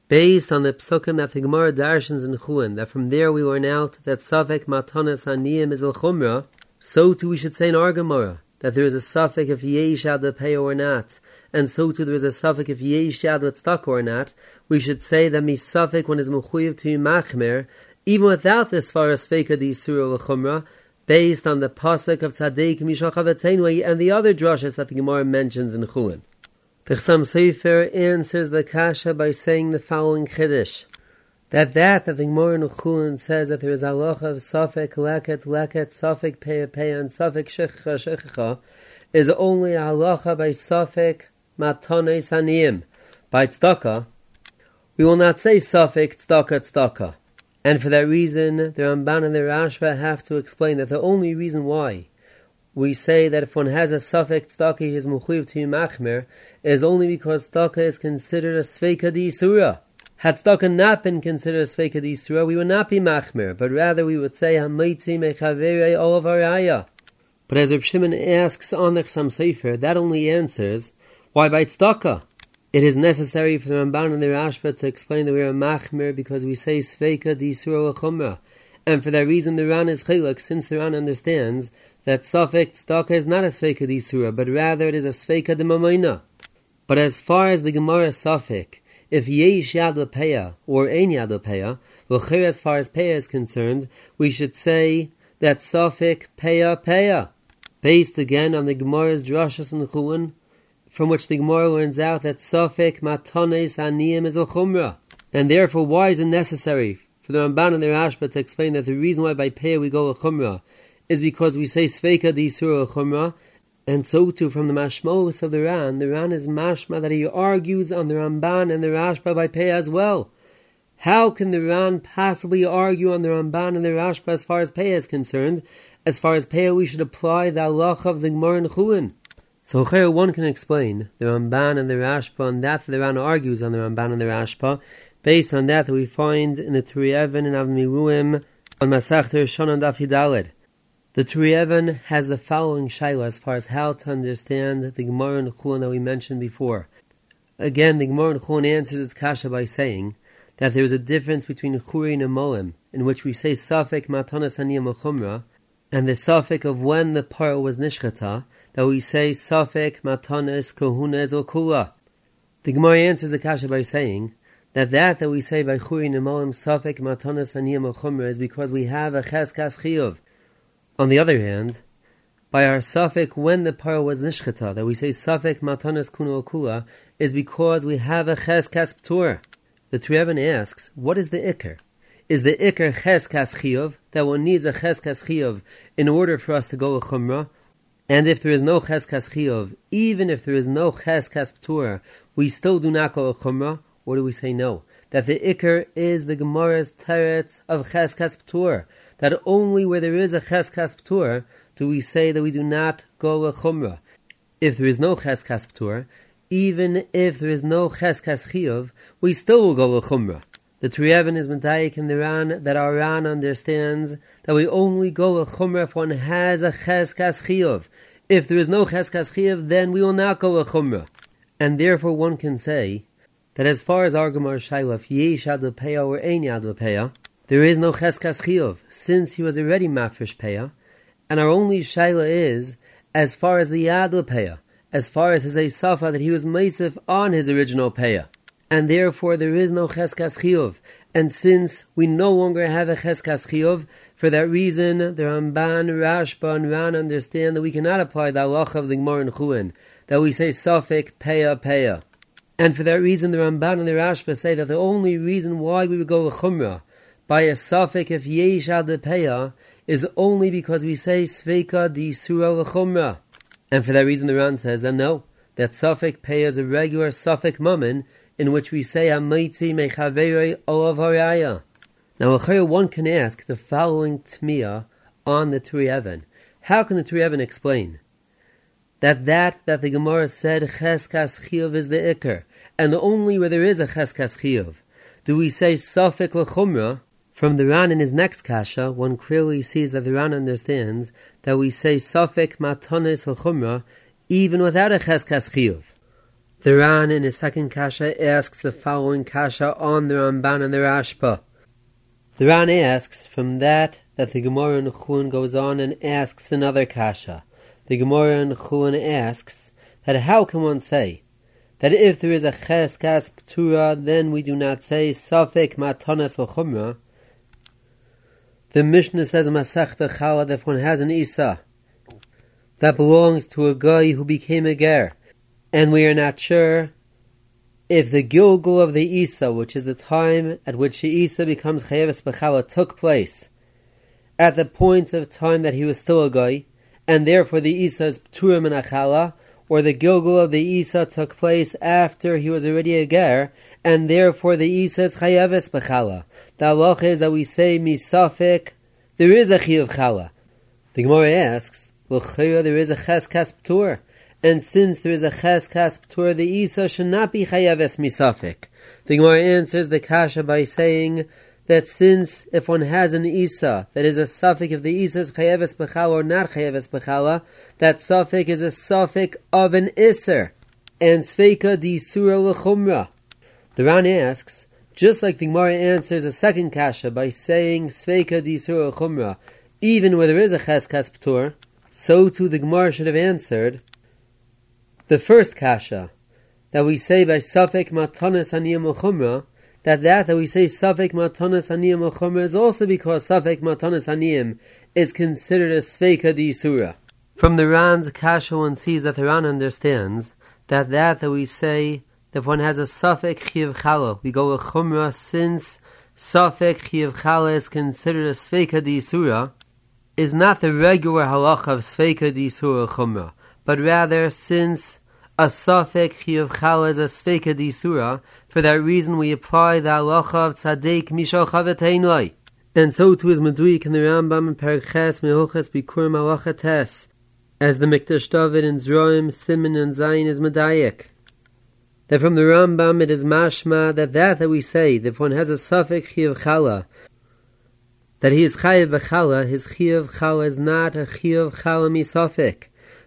Based on the psukim that the Gemara darshans in Chuan, that from there we learn out that Safek Matanas Haniyim is Al-Chumra, so too we should say in our Gemara, that there is a Safek if Yesh Ad pay or not, and so too there is a Safek if Yesh Ad stuck or not, we should say that Misafek one is Mechuyev to Machmer, even without this far as di Surah L'Chumra, based on the pasuk of Tzaddik Mishachav and the other drushes that the Gemara mentions in Chulin. The Chassam Sofer answers the kasha by saying the following chiddush. That that that the Gemara in Chulin says that there is halacha of Safek Leket Leket Safek Peya Peya and Safek Shecha Shecha is only halacha by Safek Matanes Haniyim. By Tzedakah, we will not say Safek Tzedakah Tzedakah. And for that reason, the Ramban and the Rashba have to explain that the only reason why we say that if one has a safek tzedakah, he is mechuyev to machmer, is only because tzedakah is considered a sveika di surah. Had tzedakah not been considered a sveika di surah, we would not be machmer, but rather we would say hamaitzi mechavere olavaraya. But as Reb Shimon asks on the Chassam Sofer, that only answers why by tzedakah. It is necessary for the Ramban and the Rashba to explain that we are machmer because we say sveika di surah chumrah. And for that reason the Ran is chiluk, since the Ran understands that Safek Tzedakah is not a Sveika di Surah, but rather it is a Sveika de Mamoina. But as far as the Gemara Safek, if Yesh Yad Lepeya or Ein Yad Lepeya, L'chir as far as Peya is concerned, we should say that Safek Peya Peya, based again on the Gemara's Drashas and Chulin, from which the Gemara learns out that Safek Matanes Aniyim is a Chumrah. And therefore, why is it necessary for the Ramban and the Rashba to explain that the reason why by Peya we go a Chumrah is because we say Sveika di Surah Chumrah, and so too from the Mashmos of the Ran, the Ran is mashma that he argues on the Ramban and the Rashba by Pei as well. How can the Ran possibly argue on the Ramban and the Rashba as far as Pei is concerned? As far as Pei, we should apply the Allah of the Gemara and Chulin. So here one can explain the Ramban and the Rashba, and that the Rana argues on the Ramban and the Rashba, based on that we find in the Turi Even and Avmiruim on Masach Shon and Daf the Turei has the following shaila as far as how to understand the Gemara and Chulin that we mentioned before. Again, the Gemara and Chulin answers its kasha by saying that there is a difference between Churin and Molim, in which we say Safek Matanas Aniyam and the Safek of when the par was Nishchata, that we say Safek Matanas Kohunez or Kula. The Gemara answers the kasha by saying that that that we say by Churin and Molim Safek Matanas Aniyam Chumra is because we have a Cheskas Chiyuv. On the other hand, by our suffix when the par was nishchata, that we say suffix matanas kuno kula, is because we have a cheskas ptur. The Trevin asks, what is the ikr? Is the ikr cheskas chiyov, that one needs a cheskas chiyov in order for us to go a chumrah? And if there is no cheskas even if there is no cheskas ptur, we still do not go a chumrah, or do we say no? That the ikr is the Gemara's teretz of cheskas ptur, that only where there is a cheskas ptur do we say that we do not go a chumrah. If there is no cheskas ptur, even if there is no cheskas we still will go a chumrah. The Turei is Medayik in the Ran that our Ran understands that we only go a chumrah if one has a cheskas chiyuv. If there is no cheskas chiyuv, then we will not go a chumrah. And therefore one can say that as far as our Gemara Shaila, if yesh ad or ein yad there is no cheskas chiyuv, since he was already mafresh peah, and our only shaila is, as far as the yad as far as his esafa that he was meisif on his original peah, and therefore there is no cheskas chiyuv, and since we no longer have a cheskas chiyuv, for that reason, the Ramban, Rashba, and Ran understand that we cannot apply the halach of the Gemara and Chulin, that we say safek peah peah. And for that reason, the Ramban and the Rashba say that the only reason why we would go with Chumrah by a suffix if yesh ad is only because we say sveika di surah l'chumra. And for that reason the Ran says that no, that suffix peya is a regular suffix mummin in which we say amaitzi mechaveri olav haraya. Now one can ask the following tmiya on the Even. How can the Even explain that that that the Gemara said cheskas chiyuv is the ikr, and only where there is a cheskas chiyuv do we say safek l'chumra. From the Ran in his next kasha, one clearly sees that the Ran understands that we say safek matonis l'chumra even without a cheskas chiyuv. The Ran in his second kasha asks the following kasha on the Ramban and the Rashba. The Ran asks from that that the Gemara in Chun goes on and asks another kasha. The Gemara in Chun asks that how can one say that if there is a cheskas ptura, then we do not say safek matanas v'chumra. The Mishnah says in Masechta Chala that if one has an Isa that belongs to a guy who became a ger, and we are not sure if the Gilgul of the Isa, which is the time at which the Isa becomes Chayeves B'chala, took place at the point of time that he was still a guy, and therefore the Isa is Pturim and Achala, or the Gilgul of the Isa took place after he was already a ger, and therefore the Isa is Chayeves B'chala. The halach is that we say Misafik, there is a Chiyav Chala. The Gemara asks, well, there is a Cheskas Ptur. And since there is a cheskas ptur, the isa should not be chayaves misafik. The Gemara answers the kasha by saying that since if one has an isa that is a suffix if the isa is chayaves b'chala or not chayaves b'chala, that suffix is a suffix of an iser and sveika di surah l'chumra. The Ran asks, just like the Gemara answers a second kasha by saying sveika di surah l'chumra, even where there is a cheskas ptur, so too the Gemara should have answered the first kasha that we say by Safek Matanas Aniyam Chumra, that that that we say Safek Matanas Aniyam Chumra is also because Safek Matanas Aniyam is considered a Sveika di Surah. From the Ran's kasha one sees that the Ran understands that that that we say that one has a Safek Chiv Chala, we go with Chumra since Safek Chiv Chala is considered a Sveika di Surah, is not the regular halacha of Sveika di Surah Chumra, but rather since a safek chiyuv chala is a sveka disura. For that reason, we apply the halacha of tzaddik mishal chaveteinloi. And so too is Meduik in the Rambam and Perches Mehoches Bikur Malacha Tes, as the Mikdash David in Zroim, Simon and Zayin is Medayik. That from the Rambam it is mashma that that that we say, that if one has a suffix chiyuv chala, that he is chayiv b'chala, his chiyuv chala is not a chiyuv chala misafik,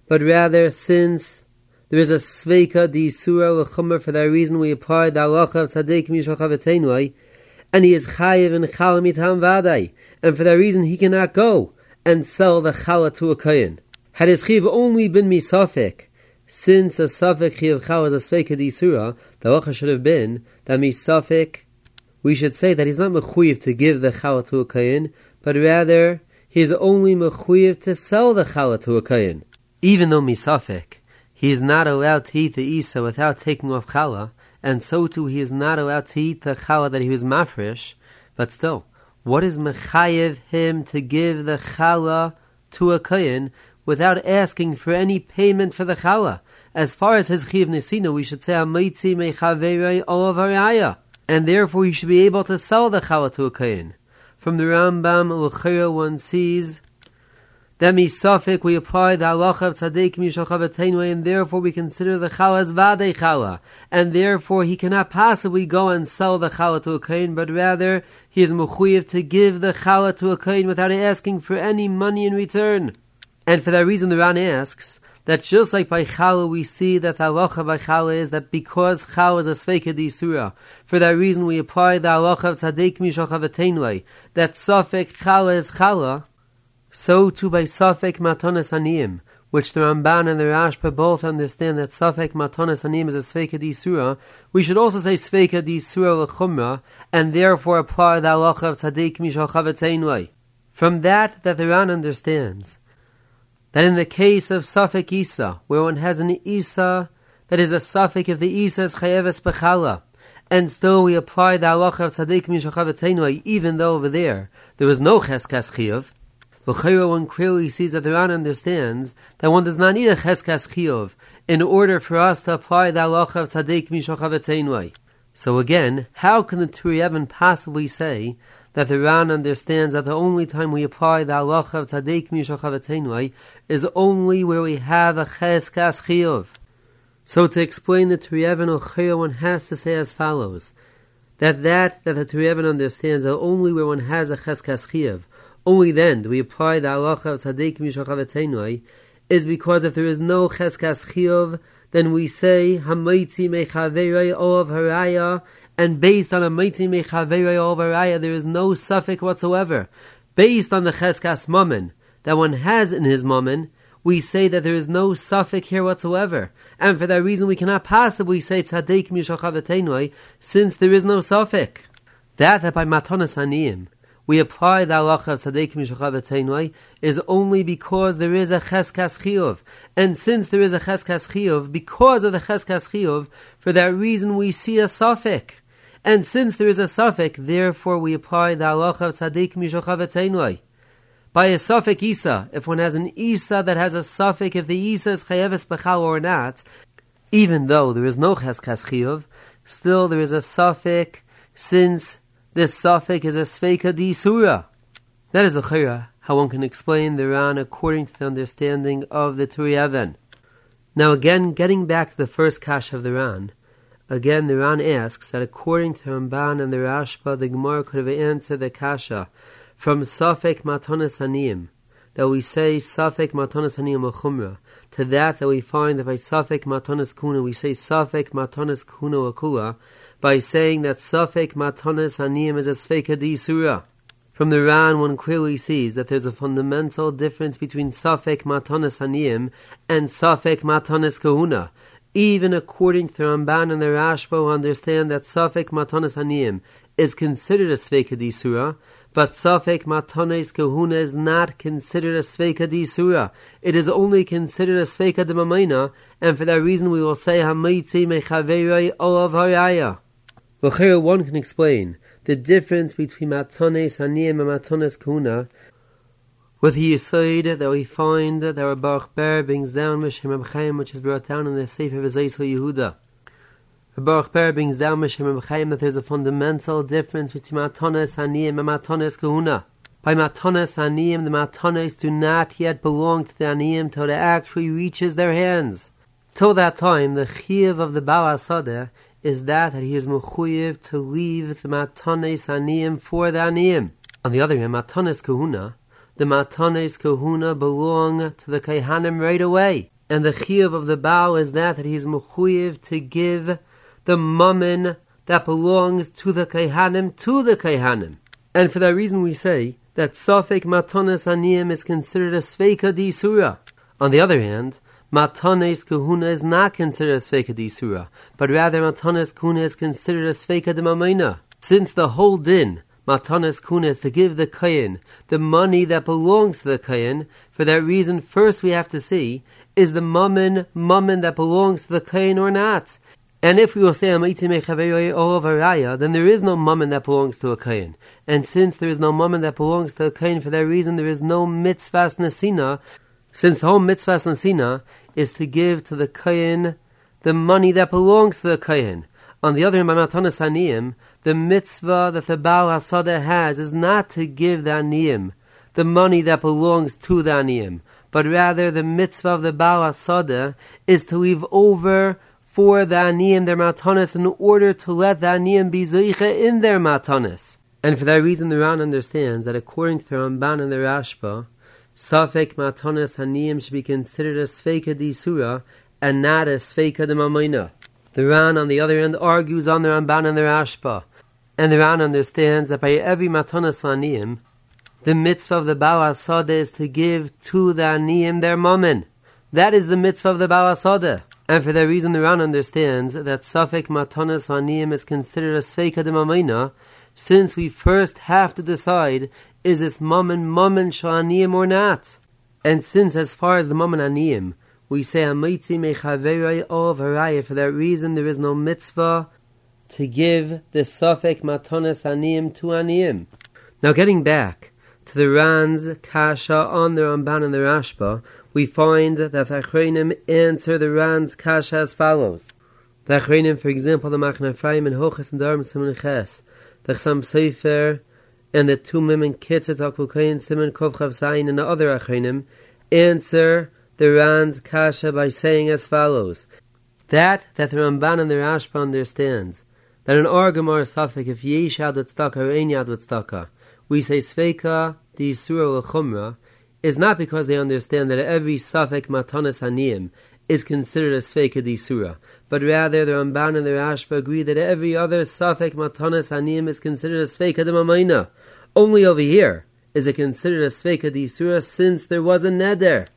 but rather since there is a sveika di surah l'chumer for that reason we apply the halacha of tzaddik mishal and he is chayiv in chala mitam vadai, and for that reason he cannot go and sell the chala to a kohen. Had his chiv only been misafik, since a safik chiv chala is a sveika di surah, the halacha should have been that misafik, we should say that he's not mechuyev to give the chala to a kohen, but rather he is only mechuyev to sell the chala to a kohen, even though misafik he is not allowed to eat the Isa without taking off challah, and so too he is not allowed to eat the challah that he was mafresh, but still, what is mechayev him to give the challah to a kohen without asking for any payment for the challah? As far as his chiv nesina, we should say amitzi mechaverei olavaraya, and therefore he should be able to sell the challah to a kohen. From the Rambam, L'chira one sees then misafik we apply the halacha of tzaddik mishal and therefore we consider the chala as vadei chala, and therefore he cannot possibly go and sell the chala to a kain, but rather he is mechuyev to give the chala to a kain without asking for any money in return. And for that reason, the Ran asks that just like by chala we see that the halacha by chala is that because chala is a sveika disura, for that reason we apply the halacha of tzaddik mishal that safek chala is chala so too by Safek Matonis Aniyim, which the Ramban and the Rashba both understand that Safek Matonis Aniyim is a Sveika di Surah, we should also say Sveika di Surah l'chumra, and therefore apply the halacha of Tzaddik Mishal Chavetzainway. From that, that the Ran understands that in the case of Safek Isa, where one has an Isa that is a Safek if the Isa is Chayeves Bechala, and still we apply the halacha of Tzaddik Mishal Chavetzainway, even though over there there was no Cheskas Chiyuv, L'chayra one clearly sees that the Ran understands that one does not need a cheskas chiyov in order for us to apply the halacha of tzaddik mishochavetzeinway. So again, how can the Turiyevin possibly say that the Ran understands that the only time we apply the halacha of tzaddik mishachavateinoi is only where we have a cheskas chiyuv. So to explain the Triyevan Ochaya, one has to say as follows, that that that the Triyevan understands that only where one has a cheskas chiyuv, only then do we apply the halacha of tzaddik mishachavateinoi, is because if there is no cheskas chiyuv, then we say hamaitzi mechaverei of haraya and based on a mighty mechaveri overaya, there is no suffix whatsoever. Based on the cheskas mammon that one has in his mammon, we say that there is no suffix here whatsoever. And for that reason, we cannot possibly say tzaddik mishachavetenoi, since there is no suffix. That that by matanas aniyim, we apply the halacha of tzaddik mishachavetenoi, is only because there is a cheskas chiyuv. And since there is a cheskas chiyuv, because of the cheskas chiyuv, for that reason we see a suffix. And since there is a suffix, therefore we apply the halacha of tzaddik mishochavetzeinoi. By a suffix isa, if one has an isa that has a suffix, if the isa is chayeves bechal or not, even though there is no cheskas chiyuv, still there is a suffix, since this suffix is a sveika di surah. That is a chira, how one can explain the Ran according to the understanding of the Turiyaven. Now again, getting back to the first kash of the Ran, Again, the Ran asks that according to Ramban and the Rashba, the Gemara could have answered the kasha from Safek Matonis Haniyim, that we say Safek Matonis Haniyim Chumra, to that that we find that by Safek Matonis Kuna we say Safek Matonis Kuna Akula, by saying that Safek Matonis Haniyim is a Sfeka Surah. From the Ran, one clearly sees that there's a fundamental difference between Safek Matonis Haniyim and Safek Matonis Kahuna even according to Ramban and the Rashba, understand that Safek Matanas Haniyim is considered a Sveika Disura, but Safek Matanes Kahuna is not considered a Sveika Disura. It is only considered a Sveika Demamaina, and for that reason we will say Hamaitzi Mechaverei Olav Haraya. Well, one can explain the difference between Matanes Haniyim and Matanes Kahuna with the Yisoid that we find that our Baruch Ber brings down Mishem Chaim, which is brought down in the Sefer of Ezeisel Yehuda. Baruch Ber brings down Mishem Chaim that there's a fundamental difference between Matones Aniyim and Matones Kuna. By Matones Aniyim, the Matones do not yet belong to the Aniyim till it actually reaches their hands. Till that time, the Chiv of the Baal Asadeh is that that he is mechuyev to leave the Matones Aniyim for the Aniyim. On the other hand, Matones Kahuna, the Matanes Kahuna belong to the Kaihanim right away. And the Chiyuv of the Baal is that, that he is Mechuyev to give the Mammon that belongs to the Kaihanim to the Kaihanim. And for that reason we say that Safek Matanes Aniyim is considered a Sveika di Surah. On the other hand, Matanes Kahuna is not considered a Sveika di Surah, but rather Matanes Kahuna is considered a Sveika de Mamaina. Since the whole din matanas is to give the kayin the money that belongs to the kayin. For that reason, first we have to see is the mammon mammon that belongs to the kayin or not. And if we will say then there is no mammon that belongs to a kayin. And since there is no mammon that belongs to a kayin, for that reason there is no mitzvahs nasina. Since the whole mitzvahs nasina is to give to the Kohen the money that belongs to the Kohen. On the other hand, by matanas haniyim, the mitzvah that the Baal Hasadeh has is not to give the Aniyim the money that belongs to the Aniyim, but rather the mitzvah of the Baal Hasadeh is to leave over for the Aniyim their matanis in order to let the Aniyim be Zeicha in their matanis. And for that reason, the Ran understands that according to the Ramban and the Rashba, Safek matanis Aniyim should be considered a Sveika di Surah and not a Sveika de Mamoina. The Ran, on the other hand, argues on the Ramban and the Rashba and the Ran understands that by every matanas aniyim, the mitzvah of the Baal is to give to the aniyim their mammon. That is the mitzvah of the Baal. And for that reason, the Ran understands that Safek matanas aniyim is considered a sveika de mamina, since we first have to decide is this mammon mammon shaniyim or not. And since, as far as the mammon aniyim, we say Amaitzi mechaverai of haraya, for that reason there is no mitzvah to give the Safek Matonas Aniyim to Aniyim. Now getting back to the Ran's Kasha on the Ramban and the Rashba, we find that the Achrenim answer the Ran's Kasha as follows. The Achrenim, for example, the Machna Ephraim and Hochas and Darm Simon Ches, the Chasam Sofer and the Tumim and Kitzur Takvukayin Simon Kovchav Zayin and the other Achinim answer the Ran's Kasha by saying as follows. That that the Ramban and the Rashba understands, that an Argamar Safik if Yesh Staka or Ein Staka, we say Sveika the Surah L'chumra, is not because they understand that every Safik Matanas Haniyim is considered a Sveika di Surah, but rather the Ramban and the Rashba agree that every other Safek Matanas Haniyim is considered a Sveika de Mamaina. Only over here is it considered a Sveika di Surah since there was a Neder.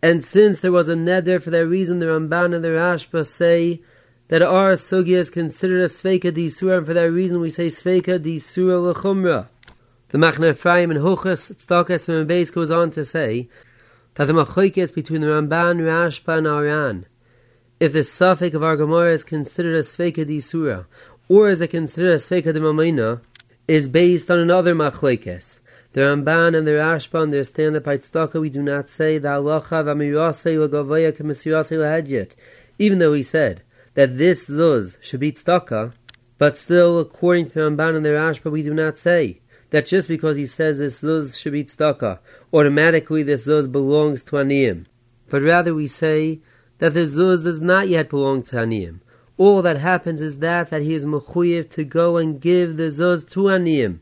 And since there was a Neder, for that reason the Ramban and the Rashba say that our Sugya is considered a Sveika di Surah, and for that reason we say Sveika di Surah l'chumra. The Machne Ephraim and Hochas Tztakas and Beis goes on to say that the Machoikes between the Ramban, Rashba, and Aran, if the Safek of our Gemara is considered a Sveika di Surah, or is it considered a Sveika di Mamaina, is based on another Machoikes. The Ramban and the Rashba understand that by tzedakah we do not say the halacha v'amirasei l'gavaya k'mesirasei l'hedjet, even though he said that this zuz should be tzedakah, but still, according to the Ramban and the Rashba, we do not say that just because he says this zuz should be tzedakah, automatically this zuz belongs to aniyim. But rather we say that the zuz does not yet belong to aniyim. All that happens is that that he is mechuyev to go and give the zuz to aniyim.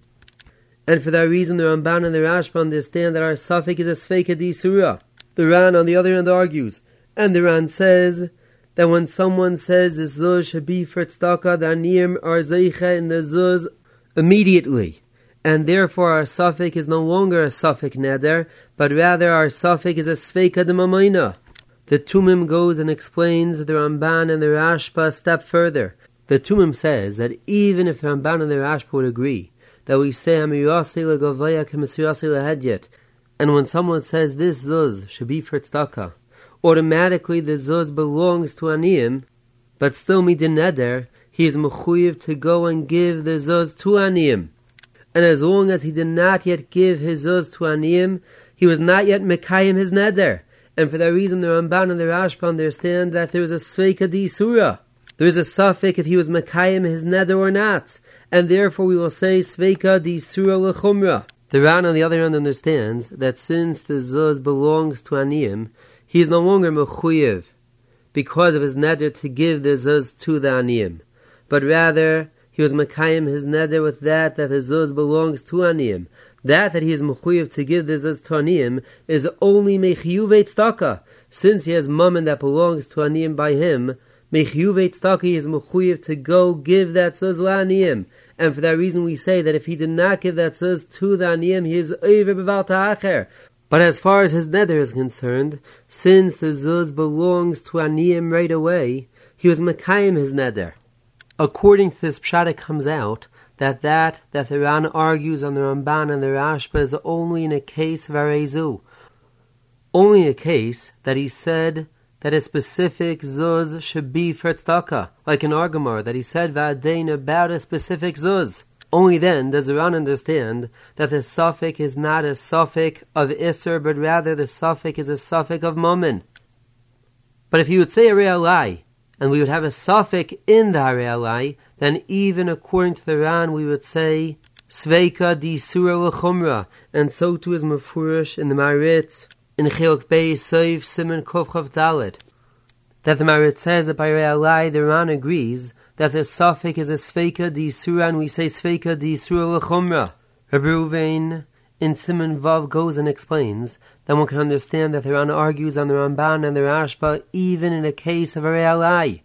And for that reason, the Ramban and the Rashba understand that our suffix is a Sveika di Surah. The Ran, on the other hand, argues, and the Ran says that when someone says the Zuz should be for tzedakah, the Aniyim are Zeicha in the Zuz immediately. And therefore our suffix is no longer a suffix neder, but rather our suffix is a Sveika de Mamaina. The Tumim goes and explains the Ramban and the Rashba a step further. The Tumim says that even if the Ramban and the Rashba would agree that we say Amirasi legavaya kemisirasi lehedyet. And when someone says this zuz should be for tzedakah, automatically the zuz belongs to aniyim, but still midin he is mechuyev to go and give the zuz to aniyim. And as long as he did not yet give his zuz to aniyim, he was not yet mekayim his neder. And for that reason, the Ramban and the Rashba understand that there is a sveika di surah. There is a suffix if he was Makayim his neder or not and therefore we will say Sveika di Surah L'chumra. The Ran, on the other hand, understands that since the Zuz belongs to Aniyim, he is no longer Mechuyev because of his neder to give the Zuz to the Aniyim, but rather he was Makayim his neder with that that the Zuz belongs to Aniyim. That that he is Mechuyev to give the Zuz to Aniyim is only Mechiyuvet Staka, since he has Mammon that belongs to Aniyim by him, Mechiyuvet Staka is Mechuyev to go give that Zuz Aniyim and for that reason we say that if he did not give that zuz to the aniyim, he is over b'val ta'acher. But as far as his nether is concerned, since the zuz belongs to aniyim right away, he was mekayim his nether. According to this pshat, it comes out that that that the Ran argues on the Ramban and the Rashba is only in a case of Arezu. Only in a case that he said that a specific zuz should be for tzedakah, like in Argamar, that he said va'adein about a specific zuz. Only then does the Ran understand that the suffix is not a suffix of Isser, but rather the suffix is a suffix of Momen. But if you would say a Realai, and we would have a suffix in the Realai, then even according to the Ran, we would say Sveika di Surah l'chumra, and so too is Mefurish in the Marit in Chilk Bey Seif Simon Kovchav Dalet that the Marit says that by Realai the Ran agrees that the suffix is a Sveika di Sura, and we say Sveika di Surah l'chumra. Rabbi in Simon Vav goes and explains that one can understand that the Ran argues on the Ramban and the Rashba even in a case of a Realai.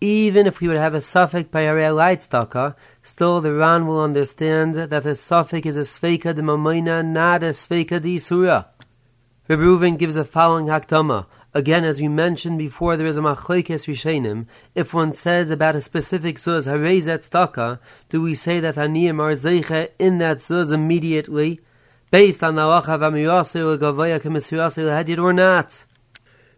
Even if we would have a suffix by a Realai tzedakah, still the Ran will understand that the suffix is a Sveika de Mamoina, not a Sveika di Surah. Rabbi Reuven gives the following hakdama. Again, as we mentioned before, there is a machlekes rishenim. If one says about a specific zuz, harezet staka, do we say that aniyim are in that zuz immediately, based on the halacha v'amirase or gavaya k'mesirase l'hadid or not?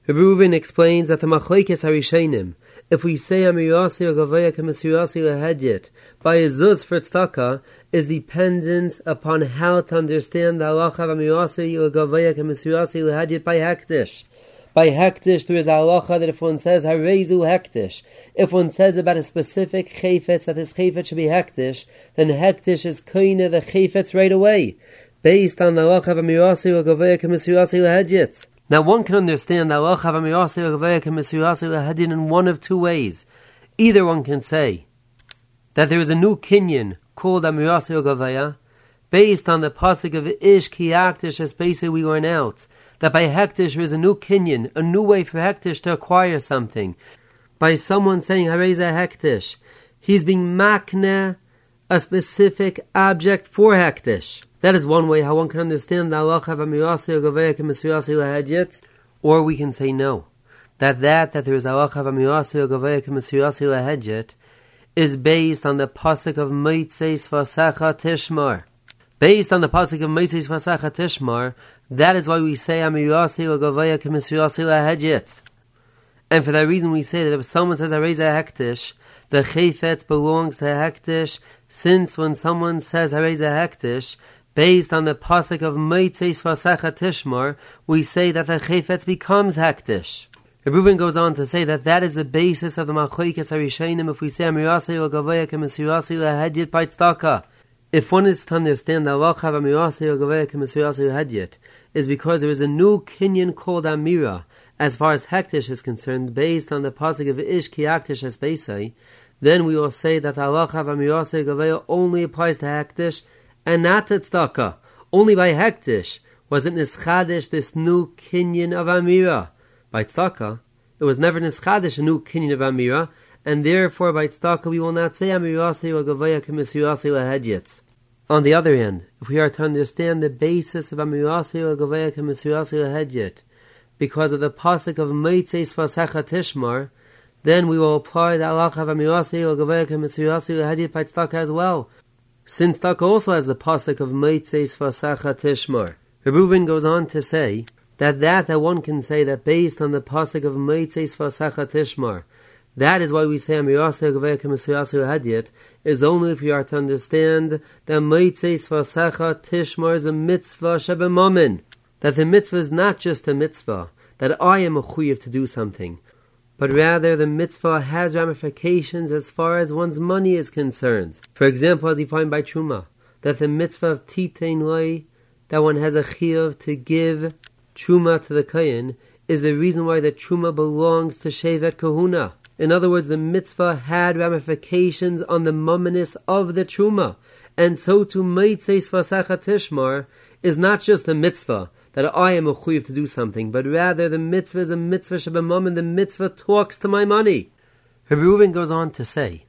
Reuven explains that the machlekes harishenim, if we say amirase or gavaya k'mesirase l'hadid by a zuz for tztaka, is dependent upon how to understand the halacha of amiyasi l'gavaya k'mesirasi l'hadit by hektish. By hektish, there is halacha that if one says harezu hektish, if one says about a specific chayfetz that this chayfetz should be hektish, then hektish is koine the chayfetz right away, based on the halacha of amirasi or gavaya kemisirasi lehedjit. Now one can understand the halacha of amirasi or gavaya kemisirasi lehedjit in one of two ways. Either one can say that there is a new kinyan called amirasi or gavaya, based on the pasuk of ish kiyaktish as basically we went out, that by hektish there is a new kinyan, a new way for hektish to acquire something. By someone saying hareza hektish, he's being makne a specific object for hektish. That is one way how one can understand the halacha or we can say no. That that that there is halacha is based on the pasuk of Moitzeis Vasecha Tishmar. Based on the pasuk of Moitzeis Vasecha Tishmar, that is why we say Amirasi Gavaya Kemisirasi Lahedjit. And for that reason we say that if someone says Areza Hektish, the Chayfetz belongs to Hektish, since when someone says Areza Hektish, based on the pasuk of Moitzeis Vasecha Tishmar, we say that the Chayfetz becomes Hektish. Reuben goes on to say that that is the basis of the Machoikes Harishainim if we say Amirasi or Gavaya Kemisirasi Lahedjit by Tzedakah. If one is to understand the halacha of Amirasi or Gavaya Kemisirasi Lahedjit, is because there is a new kinyan called Amira, as far as Hektish is concerned, based on the pasuk of Ish Kiaktish as Beisai, then we will say that halacha of Amirasi or only applies to Hektish and not to. Only by Hektish was it Nischadish this new kinyan of Amira by tzedakah, it was never nischadish a new kinyan of amira, and therefore by tzedakah we will not say amirase or gavaya kemisirase lahedjitz. On the other hand, if we are to understand the basis of amirase or gavaya kemisirase lahedjit, because of the pasuk of Moitzeis Vasecha Tishmar, then we will apply the halacha of amirase or gavaya kemisirase lahedjit by tzedakah as well, since tzedakah also has the pasuk of Moitzeis Vasecha Tishmar. Reuben goes on to say that that that one can say that based on the pasuk of Moitzeis Vasecha Tishmar, that is why we say Hadiyat, is only if you are to understand that Moitzeis Vasecha Tishmar is a mitzvah Shebemamin. That the mitzvah is not just a mitzvah, that I am a chuyiv to do something, but rather the mitzvah has ramifications as far as one's money is concerned. For example, as find by Truma, that the mitzvah of Titein Loi, that one has a chiyuv to give truma to the kohen, is the reason why the truma belongs to shevet kahuna. In other words, the mitzvah had ramifications on the mumminess of the truma, and so to mitzvah vasacha tishmar is not just a mitzvah that I am a chuyiv to do something, but rather the mitzvah is a mitzvah shabamum, and the mitzvah talks to my money. Rabbi Reuben goes on to say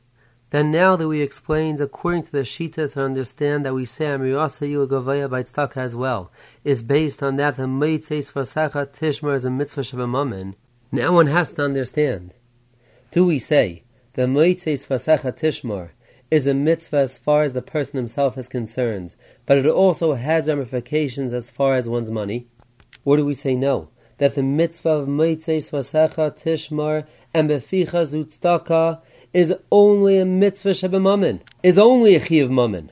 then now that we explained according to the Shitas and understand that we say Amirasa Yulagavaya by Tztaka as well, is based on that the Meitzeis Vasacha Tishmar is a mitzvah Shabamamin, now one has to understand. Do we say the Meitzeis Vasacha Tishmar is a mitzvah as far as the person himself is concerned, but it also has ramifications as far as one's money? Or do we say no? That the mitzvah of Meitzeis Vasacha Tishmar and Beficha Zutstaka is only a mitzvah shebemamin, is only a chiv mammon.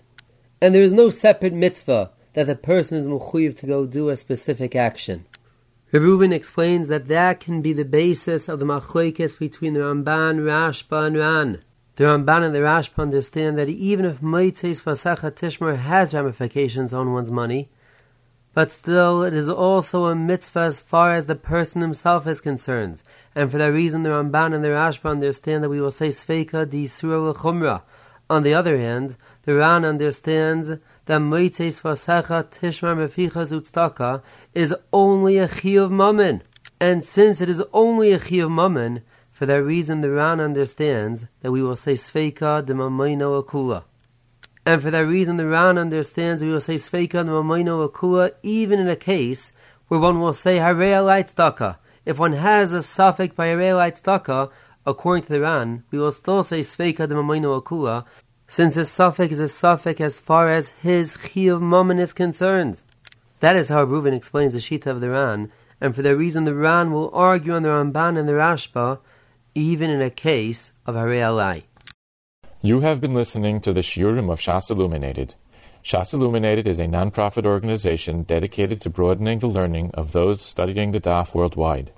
And there is no separate mitzvah that the person is mechuyev to go do a specific action. Reuben explains that that can be the basis of the machlokes between the Ramban, Rashba, and Ran. The Ramban and the Rashba understand that even if Moitzeis Vasacha Tishmer has ramifications on one's money, but still it is also a mitzvah as far as the person himself is concerned. And for that reason, the Ramban and the Rashba understand that we will say Sveika di Surah. On the other hand, the Ran understands that Moites Vasecha Tishmar Meficha Zutstaka is only a Chi of Mammon. And since it is only a Chi of Mammon, for that reason the Ran understands that we will say Sveika de Akula. And for that reason, the Ran understands we will say Sveika Mamayno Akua even in a case where one will say Hareya Light If one has a suffix by Hareya Light according to the Ran, we will still say Sveika Mamayno Akua, since the suffix is a suffix as far as his Chiyuv Mammon is concerned. That is how Reuven explains the Shita of the Ran, and for that reason the Ran will argue on the Ramban and the Rashba, even in a case of Light. You have been listening to the Shiurim of Shas Illuminated. Shas Illuminated is a non-profit organization dedicated to broadening the learning of those studying the Daf worldwide.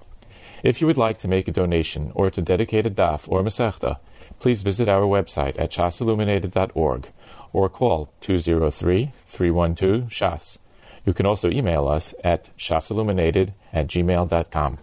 If you would like to make a donation or to dedicate a daf or masechta, please visit our website at shasilluminated.org or call 203-312-SHAS. You can also email us at shasilluminated at gmail.com.